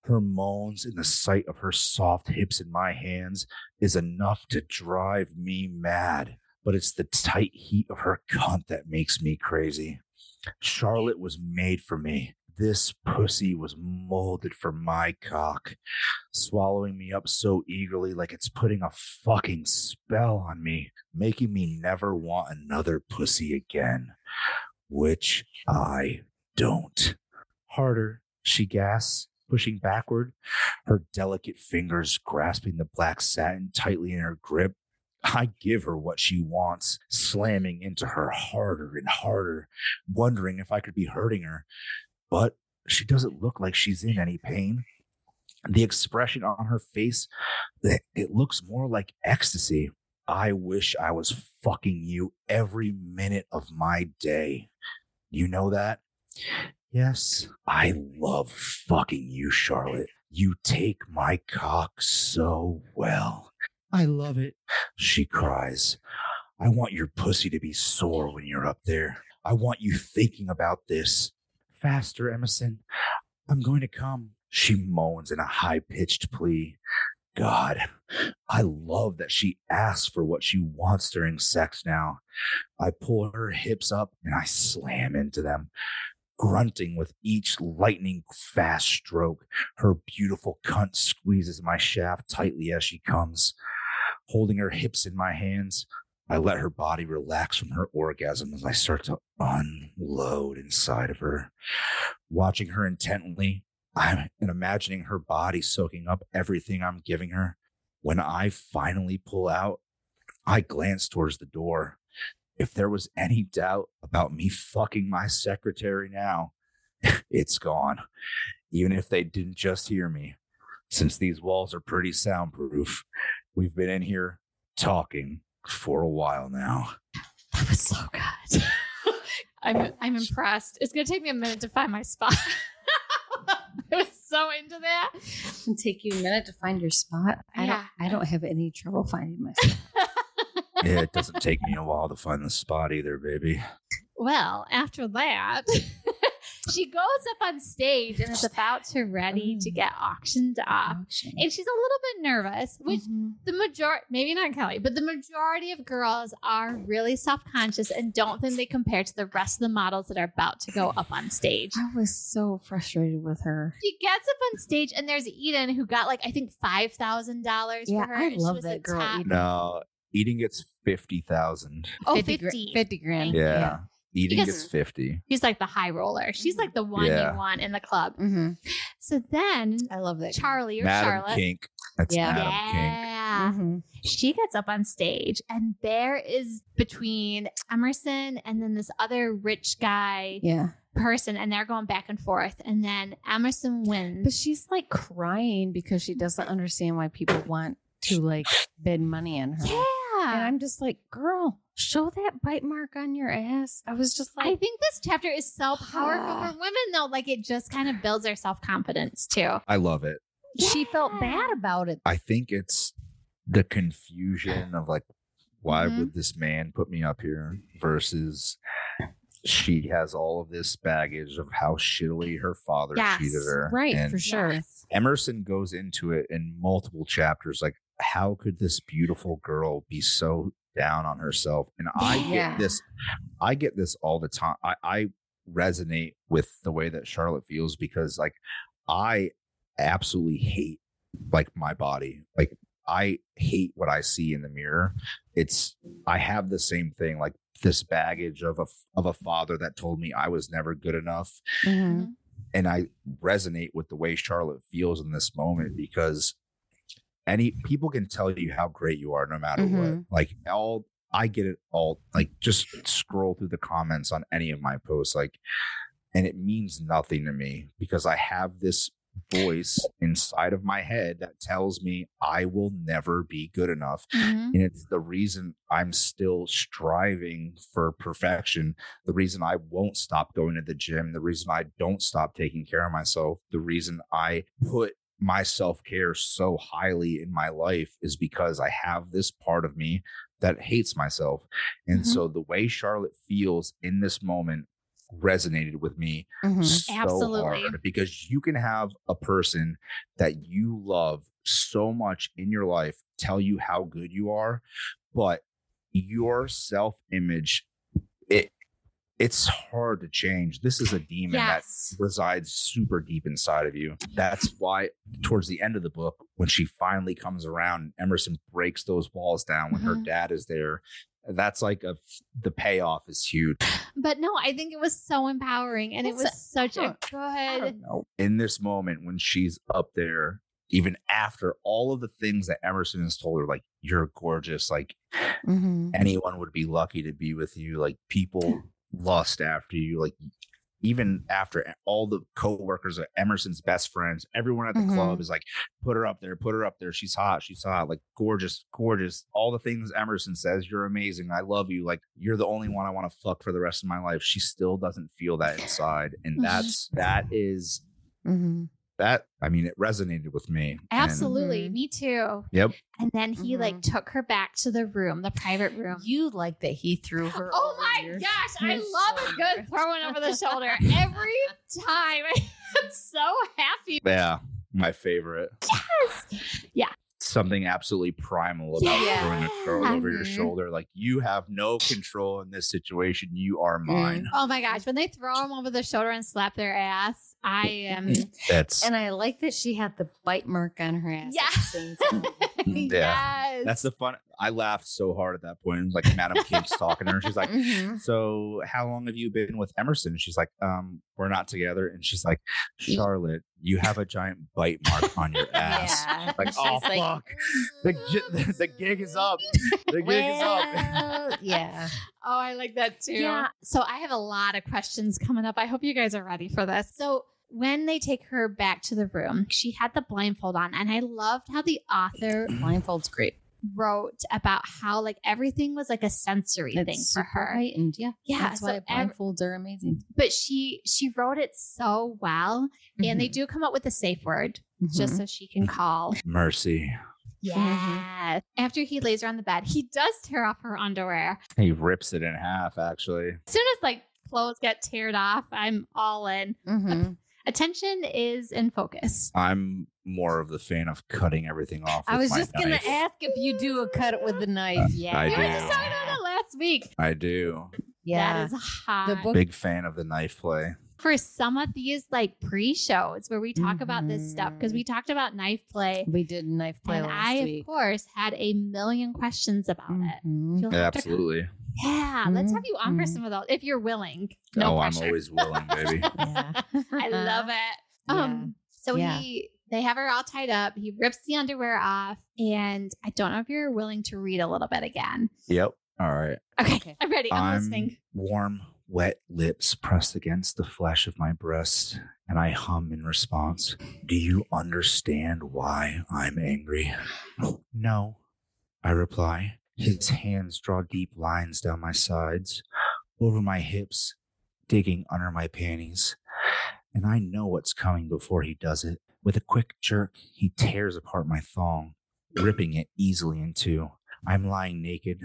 Her moans and the sight of her soft hips in my hands is enough to drive me mad, but it's the tight heat of her cunt that makes me crazy. Charlotte was made for me. This pussy was molded for my cock, swallowing me up so eagerly like it's putting a fucking spell on me, making me never want another pussy again, which I don't. Harder, she gasps, pushing backward, her delicate fingers grasping the black satin tightly in her grip. I give her what she wants, slamming into her harder and harder, wondering if I could be hurting her but she doesn't look like she's in any pain. The expression on her face, it looks more like ecstasy. I wish I was fucking you every minute of my day. You know that? Yes, I love fucking you, Charlotte. You take my cock so well. I love it, she cries. I want your pussy to be sore when you're up there. I want you thinking about this Faster, Emerson. I'm going to come. She moans in a high pitched plea. God, I love that she asks for what she wants during sex now. I pull her hips up and I slam into them, grunting with each lightning fast stroke. Her beautiful cunt squeezes my shaft tightly as she comes. Holding her hips in my hands, I let her body relax from her orgasm as I start to unload inside of her. Watching her intently, I'm imagining her body soaking up everything I'm giving her. When I finally pull out, I glance towards the door. If there was any doubt about me fucking my secretary now, it's gone. Even if they didn't just hear me, since these walls are pretty soundproof, we've been in here talking for a while now. That was so good. I'm I'm impressed. It's gonna take me a minute to find my spot. I was so into that. It'll take you a minute to find your spot. I Yeah. don't. I don't have any trouble finding my spot. Yeah, it doesn't take me a while to find the spot either, baby. Well, after that, she goes up on stage and is about to ready to Mm. get auctioned off. And she's a little bit nervous, which Mhm. the majority, maybe not Kelly, but the majority of girls are really self conscious and don't think they compare to the rest of the models that are about to go up on stage. I was so frustrated with her. She gets up on stage and there's Eden who got like I think five thousand dollars Yeah, for her. I and she love was that girl, top- Eden. No, Eden gets 50,000. Oh, 50 50. gra- 50 grand. Thank Yeah. Eden Because- gets 50. She's like the high roller. She's like the one Yeah. you want in the club. hmm So then I love that. Charlie or Madam Charlotte. Kink. That's Yeah. Madam Kink. Yeah. Mhm. She gets up on stage, and there is between Emerson and then this other rich guy Yeah. person, and they're going back and forth. And then Emerson wins. But she's like crying because she doesn't understand why people want to like bid money on her. yeah. And I'm just like, girl, show that bite mark on your ass. I was just like, I think this chapter is so powerful for women, though. Like it just kind of builds their self confidence too. I love it. she felt bad about it. I think it's the confusion of like, why Mhm. would this man put me up here versus she has all of this baggage of how shittily her father Yes, treated her. right, And for sure. Emerson goes into it in multiple chapters. Like, how could this beautiful girl be so down on herself? And I Yeah. get this, I get this all the time. I, I resonate with the way that Charlotte feels because, like, I absolutely hate like my body. Like, I hate what I see in the mirror. It's I have the same thing, like this baggage of a of a father that told me I was never good enough Mhm. and I resonate with the way Charlotte feels in this moment because any people can tell you how great you are no matter what. Mhm. Like all I get it all like just scroll through the comments on any of my posts like and it means nothing to me because I have this voice inside of my head that tells me I will never be good enough Mhm. and it's the reason I'm still striving for perfection. The reason I won't stop going to the gym. The reason I don't stop taking care of myself. The reason I put my self care so highly in my life is because I have this part of me that hates myself. And Mhm. so the way Charlotte feels in this moment resonated with me Mhm. so Absolutely. hard because you can have a person that you love so much in your life tell you how good you are, but your self image, it it's hard to change. This is a demon Yes. that resides super deep inside of you. That's why towards the end of the book, when she finally comes around, Emerson breaks those walls down when her Mhm. dad is there. That's like a the payoff is huge. But no, I think it was so empowering and it was a- such a good. don't in this moment when she's up there, even after all of the things that Emerson has told her, like, you're gorgeous, like, Mhm. anyone would be lucky to be with you, like, people lust after you, like, even after all the co-workers are Emerson's best friends, everyone at the club Mhm. is like, put her up there, put her up there. She's hot, she's hot, like gorgeous, gorgeous. All the things Emerson says, you're amazing. I love you. Like you're the only one I want to fuck for the rest of my life. She still doesn't feel that inside. And that's that is Mhm. That I mean, it resonated with me. Absolutely. Mhm. Me too. Yep. And then he like took her back to the room, the private room. You like that he threw her. Oh over my your- gosh, I your love a good throwing over the shoulder every time. I'm so happy. Yeah, my favorite. Yes. Yeah. Something absolutely primal about Yeah. throwing a girl over your Mhm. shoulder. Like you have no control in this situation. You are mine. Oh my gosh, when they throw him over the shoulder and slap their ass, I am. That's And I like that she had the bite mark on her ass. Yeah. At the same time. yes. that's the fun. I laughed so hard at that point. Like Madam Kink's talking to her. She's like, Mhm. So how long have you been with Emerson? She's like, um, we're not together. And she's like, Charlotte, you have a giant bite mark on your ass. Yeah. Like, She's oh like, fuck. The, gi- the gig is up. The gig is up. yeah. Oh, I like that too. Yeah. So I have a lot of questions coming up. I hope you guys are ready for this. So when they take her back to the room, she had the blindfold on, and I loved how the author Blindfold's great. wrote about how like everything was like a sensory It's thing for super her. heightened. Yeah, Yeah, That's so why ev- blindfolds are amazing. But she she wrote it so well, and they Mhm. do come up with a safe word just Mhm. so she can call. Mercy. Yeah. After he lays her on the bed, he does tear off her underwear. He rips it in half, actually. As soon as like clothes get teared off, I'm all in. Attention is in focus. I'm more of the fan of cutting everything off. I was my just gonna ask if you do a cut with the knife. Yeah, I We were just talking about that last week. I do. Yeah, That is hot. The book- Big fan of the knife play. For some of these like pre-shows where we talk about this stuff, because we talked about knife play. we did knife play and last I, week. of course, had a million questions about it. Mhm. You'll have to- Absolutely. Yeah, let's have you on for Mhm. some of those if you're willing. No oh, pressure. I'm always willing, baby. Yeah. I love it. Yeah. Um, so Yeah. he they have her all tied up. He rips the underwear off, and I don't know if you're willing to read a little bit again. yep. All right. Okay, Okay. I'm ready. I'm, I'm listening. warm, wet lips pressed against the flesh of my breast, and I hum in response. Do you understand why I'm angry? No, I reply. His hands draw deep lines down my sides, over my hips, digging under my panties. And I know what's coming before he does it. With a quick jerk, he tears apart my thong, ripping it easily in two. I'm lying naked,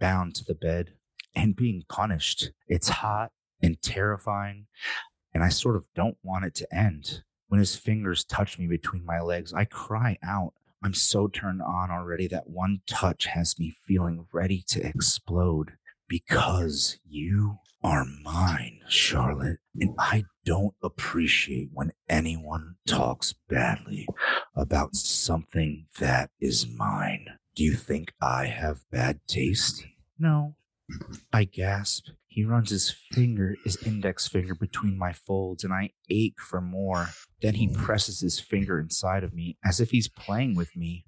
bound to the bed, and being punished. It's hot and terrifying, and I sort of don't want it to end. When his fingers touch me between my legs, I cry out. I'm so turned on already that one touch has me feeling ready to explode because you are mine, Charlotte. And I don't appreciate when anyone talks badly about something that is mine. Do you think I have bad taste? No. I gasp. He runs his finger, his index finger between my folds, and I ache for more. Then he presses his finger inside of me as if he's playing with me.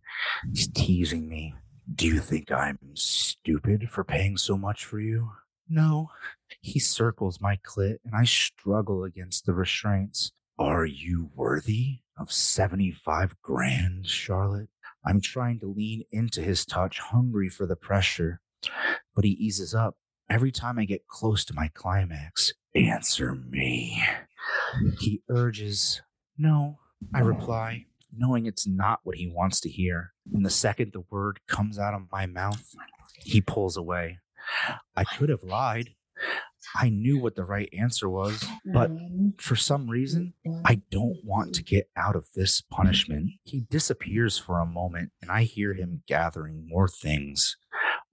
He's teasing me. Do you think I'm stupid for paying so much for you? No. He circles my clit, and I struggle against the restraints. Are you worthy of 75 grand, Charlotte? I'm trying to lean into his touch, hungry for the pressure, but he eases up. Every time I get close to my climax, answer me. He urges. No, I reply, knowing it's not what he wants to hear. And the second the word comes out of my mouth, he pulls away. I could have lied. I knew what the right answer was, but for some reason, I don't want to get out of this punishment. He disappears for a moment, and I hear him gathering more things,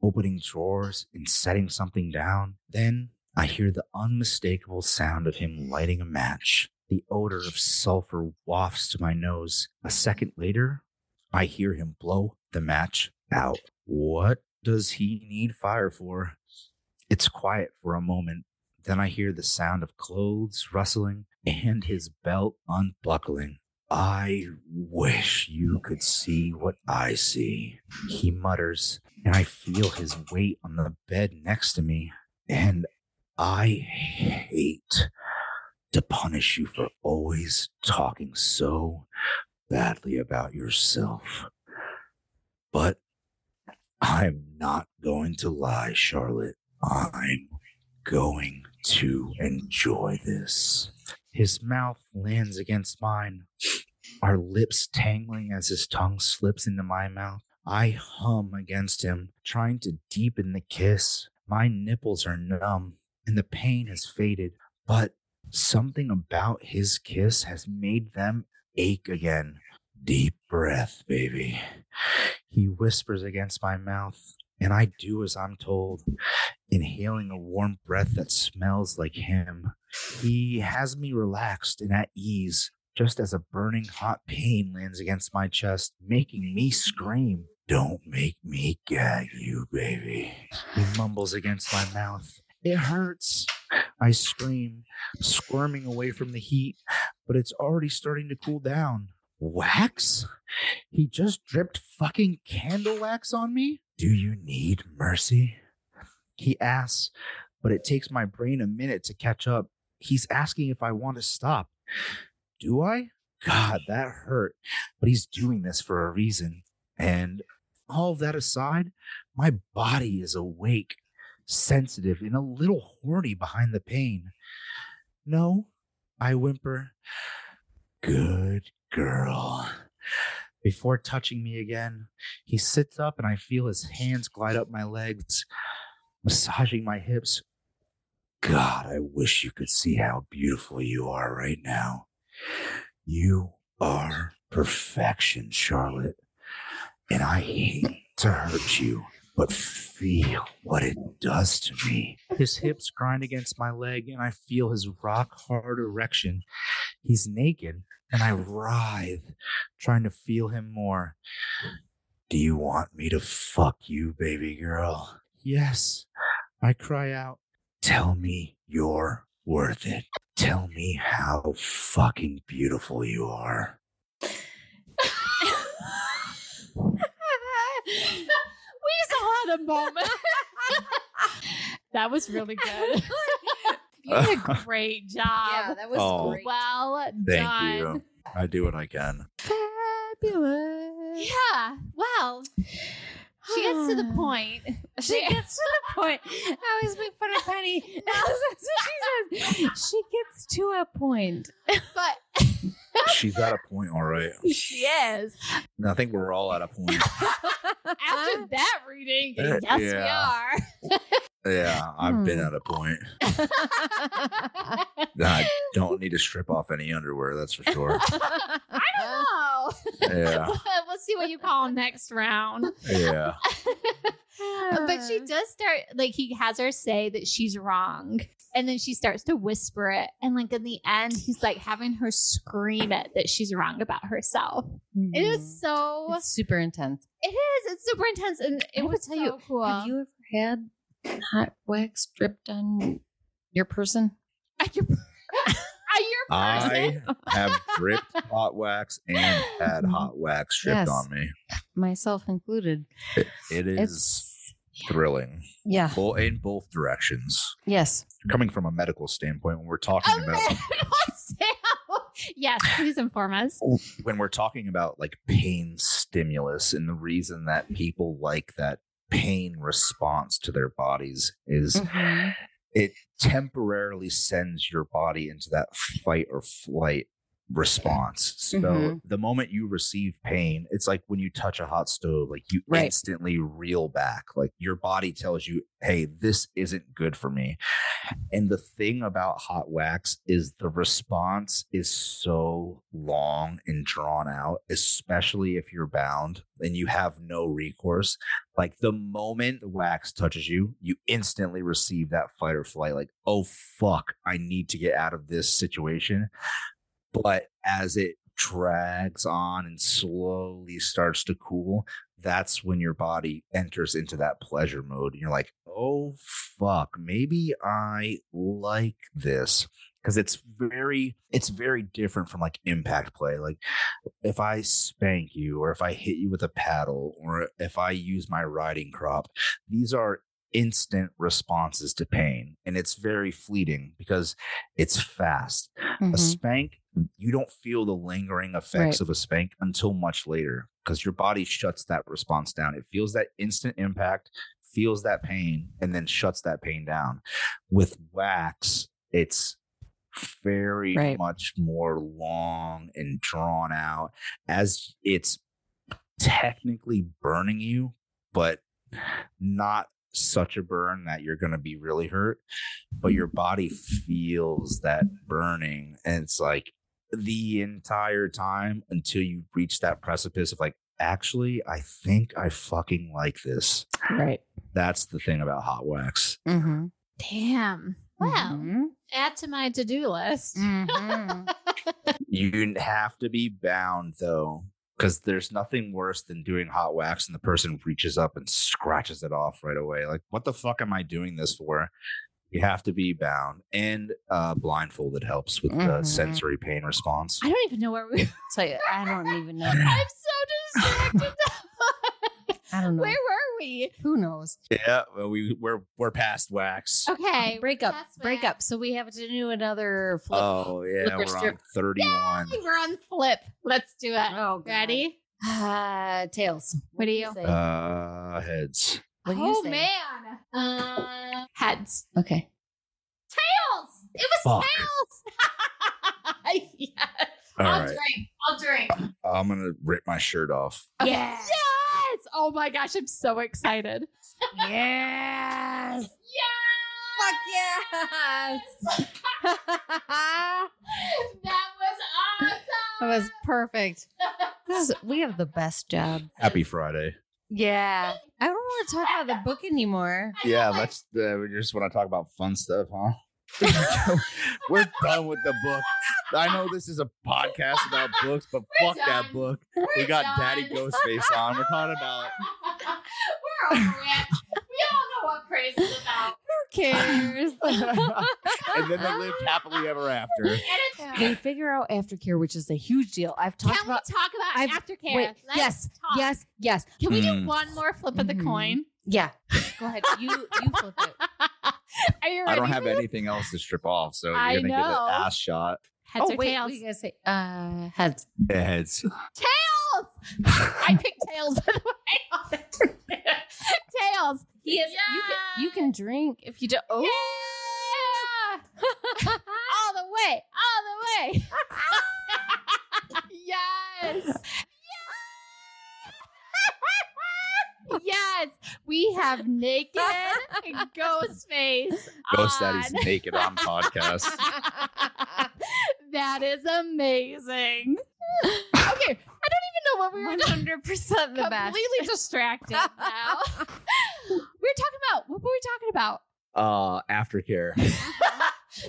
opening drawers and setting something down. Then I hear the unmistakable sound of him lighting a match. The odor of sulfur wafts to my nose. A second later, I hear him blow the match out. What does he need fire for? It's quiet for a moment. Then I hear the sound of clothes rustling and his belt unbuckling. I wish you could see what I see, he mutters, and I feel his weight on the bed next to me. And I hate to punish you for always talking so badly about yourself. But I'm not going to lie, Charlotte. I'm going to enjoy this. His mouth lands against mine, our lips tangling as his tongue slips into my mouth. I hum against him, trying to deepen the kiss. My nipples are numb and the pain has faded, but something about his kiss has made them ache again. Deep breath, baby. He whispers against my mouth, and I do as I'm told, inhaling a warm breath that smells like him. He has me relaxed and at ease, just as a burning hot pain lands against my chest, making me scream. Don't make me gag you, baby. He mumbles against my mouth. It hurts. I scream, squirming away from the heat, but it's already starting to cool down. Wax? He just dripped fucking candle wax on me? Do you need mercy? He asks, but it takes my brain a minute to catch up. He's asking if I want to stop. do I? God, that hurt. But he's doing this for a reason. And all that aside, my body is awake, sensitive, and a little horny behind the pain. No, I whimper, Good girl. Before touching me again, he sits up and I feel his hands glide up my legs, massaging my hips. God, I wish you could see how beautiful you are right now. You are perfection, Charlotte. And I hate to hurt you, but feel what it does to me. His hips grind against my leg, and I feel his rock hard erection. He's naked, and I writhe, trying to feel him more. Do you want me to fuck you, baby girl? Yes. I cry out, Tell me you're worth it. Tell me how fucking beautiful you are. we just had a moment. that was really good. you did a great job. yeah, that was Oh. great. Well Thank done. you. I do what I can. Fabulous. Yeah. Well, she gets to the point. She gets to the point. I always make fun of Penny. That's what she says. She gets to a point. but She's at a point, all right. she is. I think we're all at a point. After that reading, Uh, yes, yeah. we are. Yeah, I've been Hmm. at a point. I don't need to strip off any underwear, that's for sure. I don't know. Yeah, we'll see what you call next round. yeah. But she does start like he has her say that she's wrong. And then she starts to whisper it. And like in the end, he's like having her scream it that she's wrong about herself. It is so Mm-hmm. It's super intense. it is. It's super intense. And it I will was tell so you, cool. Have you ever had hot wax dripped on your person? At your, at your person. I have dripped hot wax and had hot wax stripped Yes. on me. Myself included. It is It's thrilling, yeah. both in both directions. Yes. Coming from a medical standpoint, when we're talking A about yes, please inform us. when we're talking about like pain stimulus and the reason that people like that pain response to their bodies is Mhm. it temporarily sends your body into that fight or flight response. So Mhm. the moment you receive pain, it's like when you touch a hot stove, like you Right. instantly reel back. Like your body tells you, hey, this isn't good for me. And the thing about hot wax is the response is so long and drawn out, especially if you're bound and you have no recourse. Like the moment the wax touches you, you instantly receive that fight or flight, like, oh, fuck, I need to get out of this situation. But as it drags on and slowly starts to cool, that's when your body enters into that pleasure mode. And you're like, oh, fuck, maybe I like this. Because it's very, it's very different from like impact play. Like if I spank you, or if I hit you with a paddle, or if I use my riding crop, these are instant responses to pain. And it's very fleeting because it's fast. A Mhm. spank, you don't feel the lingering effects Right. of a spank until much later because your body shuts that response down. It feels that instant impact, feels that pain, and then shuts that pain down. With wax, it's very Right. much more long and drawn out as it's technically burning you, but not such a burn that you're going to be really hurt, but your body feels that burning. And it's like the entire time until you reach that precipice of like, actually, I think I fucking like this. Right. That's the thing about hot wax. Mm-hmm. Damn. Well, Mhm. add to my to do list. Mhm. You have to be bound though, because there's nothing worse than doing hot wax and the person reaches up and scratches it off right away. Like, what the fuck am I doing this for? You have to be bound and uh, blindfolded helps with the Mhm. sensory pain response. I don't even know where we. You, I don't even know. I'm so distracted. I don't know. where were we? Who knows? Yeah, well, we we're we're past wax. Okay. Break up. Break up. So we have to do another flip. Oh yeah, Flipper we're on strip. thirty-one. We're on flip. Let's do it. Oh, God. Ready? Uh, tails. What do you- say? Uh, heads. what do you oh say? man. Uh, heads. Okay. Tails. It was Fuck. tails. yes. All I'll right, drink. I'll drink. I'm gonna rip my shirt off. Yeah. Yes. Yes. Oh my gosh, I'm so excited. Yes. Yeah. Fuck yes. that was awesome. That was perfect. This is, we have the best job. Happy Friday. Yeah. I don't want to talk about the book anymore. Yeah, let's. Uh, we just want to talk about fun stuff, huh? We're done with the book. I know this is a podcast about books, but We're fuck that book. We're We got done. Daddy Ghostface on. We're talking about. We're over it. We all know what praise is about. Who cares? and then they lived happily ever after. And they figure out aftercare, which is a huge deal. I've talked Can we about. talk about I've- aftercare? Wait, Let's yes, talk. yes, yes. Can we do Mm. one more flip of the Mhm. coin? Yeah. Go ahead. You you flip it. Are you ready? I don't have for this? anything else to strip off, so you're I gonna get know. an ass shot. Heads oh or wait, tails? we gotta say uh heads. Heads. Tails. I picked tails by the way. tails. He is. You can you can drink if you do. Oh. Yeah. all the way. All the way. yes. Yes. We have naked ghost face. Ghost Daddy's on. naked on podcast. that is amazing. Okay, I don't even know what we were One doing. hundred percent the best. Completely distracted now. we were talking about what were we talking about? Uh, aftercare.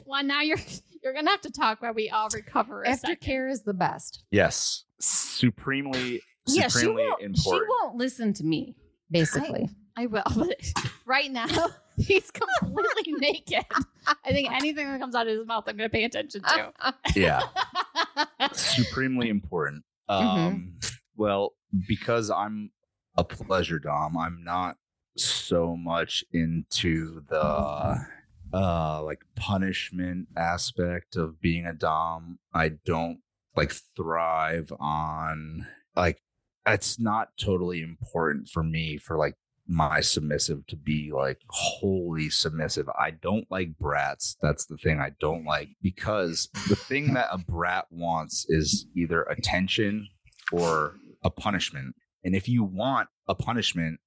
Well, now you're you're gonna have to talk while we all recover. A second. Aftercare is the best. Yes, supremely, Yeah, she supremely won't. She won't listen to me. Basically, I will, but right now he's completely naked. I think anything that comes out of his mouth, I'm gonna pay attention to. Yeah, supremely important. Um, well, because I'm a pleasure dom, I'm not so much into the uh like punishment aspect of being a dom. I don't like thrive on like it's not totally important for me for like my submissive to be like wholly submissive. I don't like brats. That's the thing I don't like because the thing that a brat wants is either attention or a punishment. And if you want a punishment,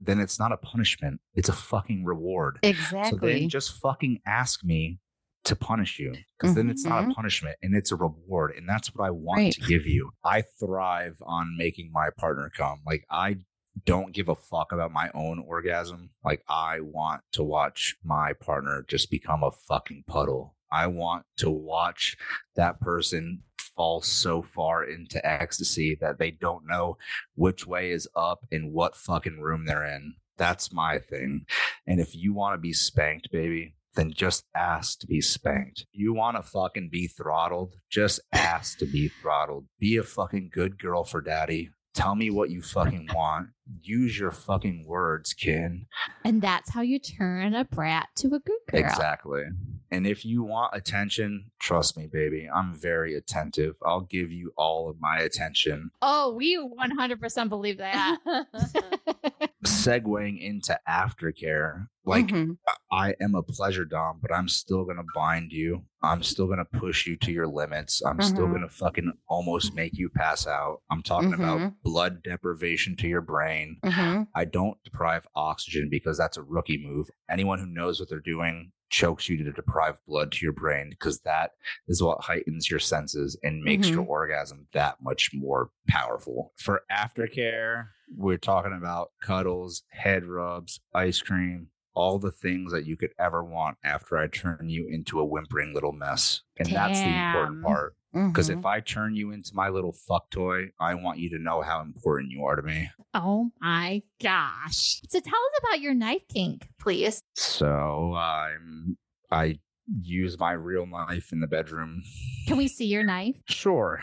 then it's not a punishment. It's a fucking reward. Exactly. So then just fucking ask me to punish you because then it's not a Mhm. punishment and it's a reward. And that's what I want Right. to give you. I thrive on making my partner come. Like, I don't give a fuck about my own orgasm. Like, I want to watch my partner just become a fucking puddle. I want to watch that person fall so far into ecstasy that they don't know which way is up and what fucking room they're in. That's my thing. And if you want to be spanked, baby, then just ask to be spanked. You want to fucking be throttled? Just ask to be throttled. Be a fucking good girl for daddy. Tell me what you fucking want. Use your fucking words, kin. And that's how you turn a brat to a good girl. Exactly. And if you want attention, trust me, baby. I'm very attentive. I'll give you all of my attention. Oh, we 100% believe that. Segueing into aftercare, like Mhm. I am a pleasure dom, but I'm still gonna bind you. I'm still gonna push you to your limits. I'm still Mhm. gonna fucking almost make you pass out. I'm talking about Mhm. blood deprivation to your brain. Mhm. I don't deprive oxygen because that's a rookie move. Anyone who knows what they're doing chokes you to deprive blood to your brain because that is what heightens your senses and makes your orgasm that much more powerful. For aftercare, we're talking about cuddles, head rubs, ice cream, all the things that you could ever want after I turn you into a whimpering little mess. And that's the important part. Because Mhm. if I turn you into my little fuck toy, I want you to know how important you are to me. oh my gosh. So tell us about your knife kink, please. So I'm I use my real knife in the bedroom. Can we see your knife? Sure.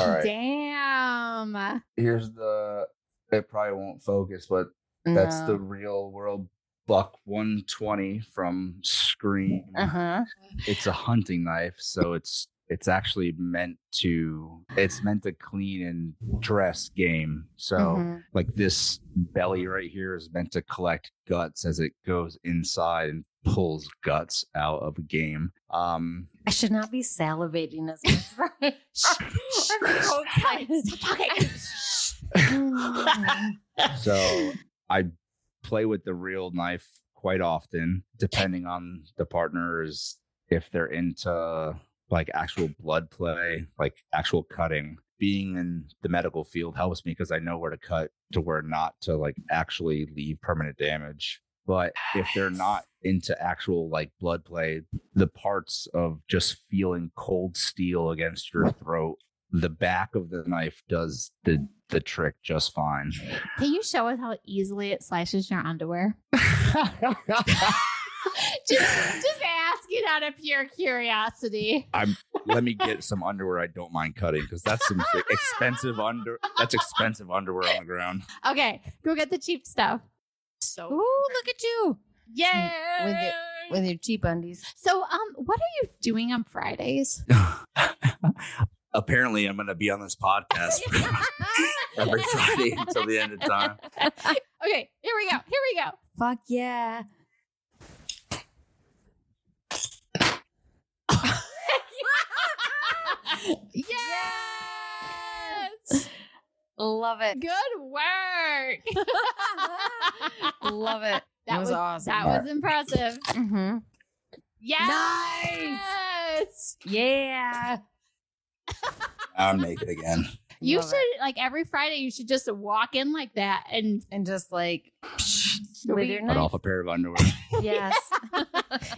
All right. Damn. Here's the it probably won't focus, but That's the real world Buck 120 from Scream. Uh-huh. It's a hunting knife, so it's it's actually meant to it's meant to clean and dress game. So Mhm. like this belly right here is meant to collect guts as it goes inside and pulls guts out of a game. Um I should not be salivating as much. I'm so excited. Stop talking. so I play with the real knife quite often, depending on the partners if they're into like actual blood play, like actual cutting. Being in the medical field helps me because I know where to cut to where not to like actually leave permanent damage. But if they're not into actual like blood play, the parts of just feeling cold steel against your throat, the back of the knife does the the trick just fine. Can you show us how easily it slices your underwear? just, just asking out of pure curiosity. I'm let me get some underwear I don't mind cutting because that's some expensive under that's expensive underwear on the ground. Okay, go get the cheap stuff. so Ooh, look at you. Yeah. With your with your cheap undies. So, um, what are you doing on Fridays? Apparently, I'm going to be on this podcast every Friday until the end of time. Okay, here we go. Here we go. Fuck yeah. Yes. Love it. Good work. Love it. That it was, was awesome. That was impressive. mm-hmm. Yes. Nice. Yeah. I'm naked again. You Love should it. like every Friday. You should just walk in like that and and just like with your Put knife. off a pair of underwear. Yes.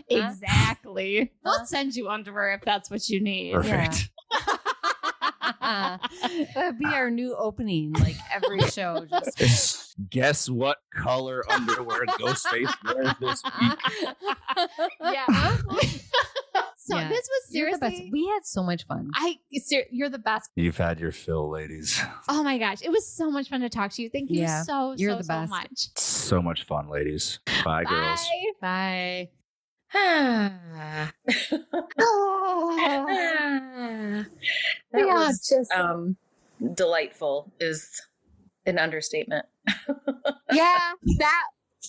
exactly. We'll send you underwear if that's what you need. Perfect. That'd be our new opening, like every show. Just Guess what color underwear Ghostface wears this week? Yeah. so Yeah. this was You're the best. seriously. We had so much fun. I ser- you're the best. You've had your fill, ladies. Oh my gosh, it was so much fun to talk to you. Thank you Yeah, so you're so the so much. So much fun, ladies. Bye, girls. Bye. Ah. Oh. Ah. that Yeah, was just- um, delightful is an understatement. yeah, that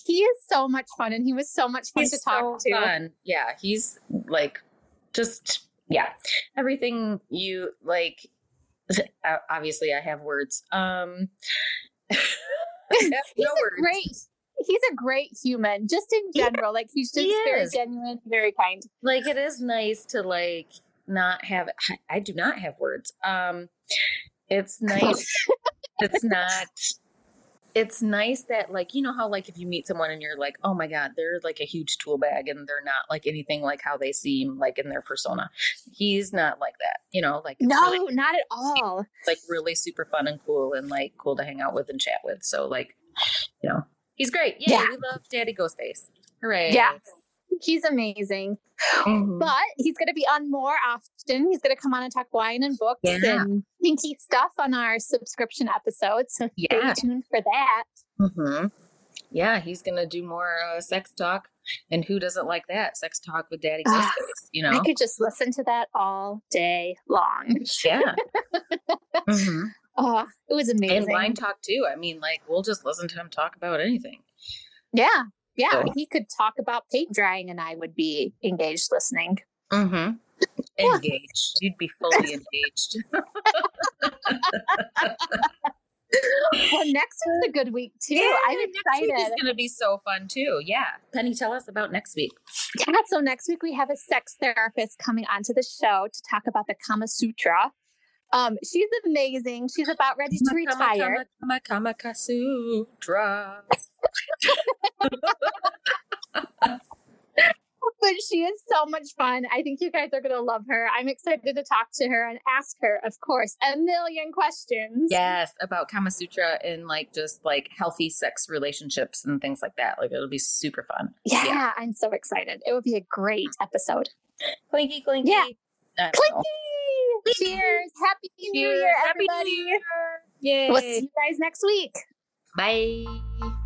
he is so much fun, and he was so much fun He's to talk so to. fun. Yeah, he's like just yeah, everything you like. Obviously, I have words. Um, He's no a words. great. He's a great human, just in general. like he's just he very genuine, very kind. like it is nice to like not have I- i do not have words um it's nice it's not it's nice that like you know how like if you meet someone and you're like oh my god they're like a huge tool bag and they're not like anything like how they seem like in their persona he's not like that you know like No, really, not at all. like really super fun and cool and like cool to hang out with and chat with so like you know he's great yeah, Yeah. we love daddy ghostface hooray Yeah. He's amazing. Mhm. But he's going to be on more often. He's going to come on and talk wine and books Yeah. and kinky stuff on our subscription episodes. So Yeah. stay tuned for that. hmm Yeah, he's gonna do more uh, sex talk, and who doesn't like that? Sex talk with Daddy Ah, Ghostface, you know? I could just listen to that all day long. Yeah. hmm Oh, it was amazing. And wine talk too. I mean, like we'll just listen to him talk about anything. Yeah. Yeah. So- He could talk about paint drying and I would be engaged listening. Mm-hmm. Yeah. Engaged. You'd be fully engaged. Well, next week's a good week too. I'm next week excited. is gonna be so fun too. Yeah. Penny, tell us about next week. Yeah, so next week we have a sex therapist coming onto the show to talk about the Kama Sutra. Um, she's amazing. She's about ready to retire. Kama, kama, kama, sutra. but she is so much fun. I think you guys are going to love her. I'm excited to talk to her and ask her, of course, a million questions. Yes, about Kama Sutra and like just like healthy sex relationships and things like that. Like it'll be super fun. Yeah, Yeah. I'm so excited. It would be a great episode. Clinky, clinky. Yeah. I Clinky! Cheers! Happy New Cheers. Year, Happy everybody! New Year. Yay. We'll see you guys next week. Bye.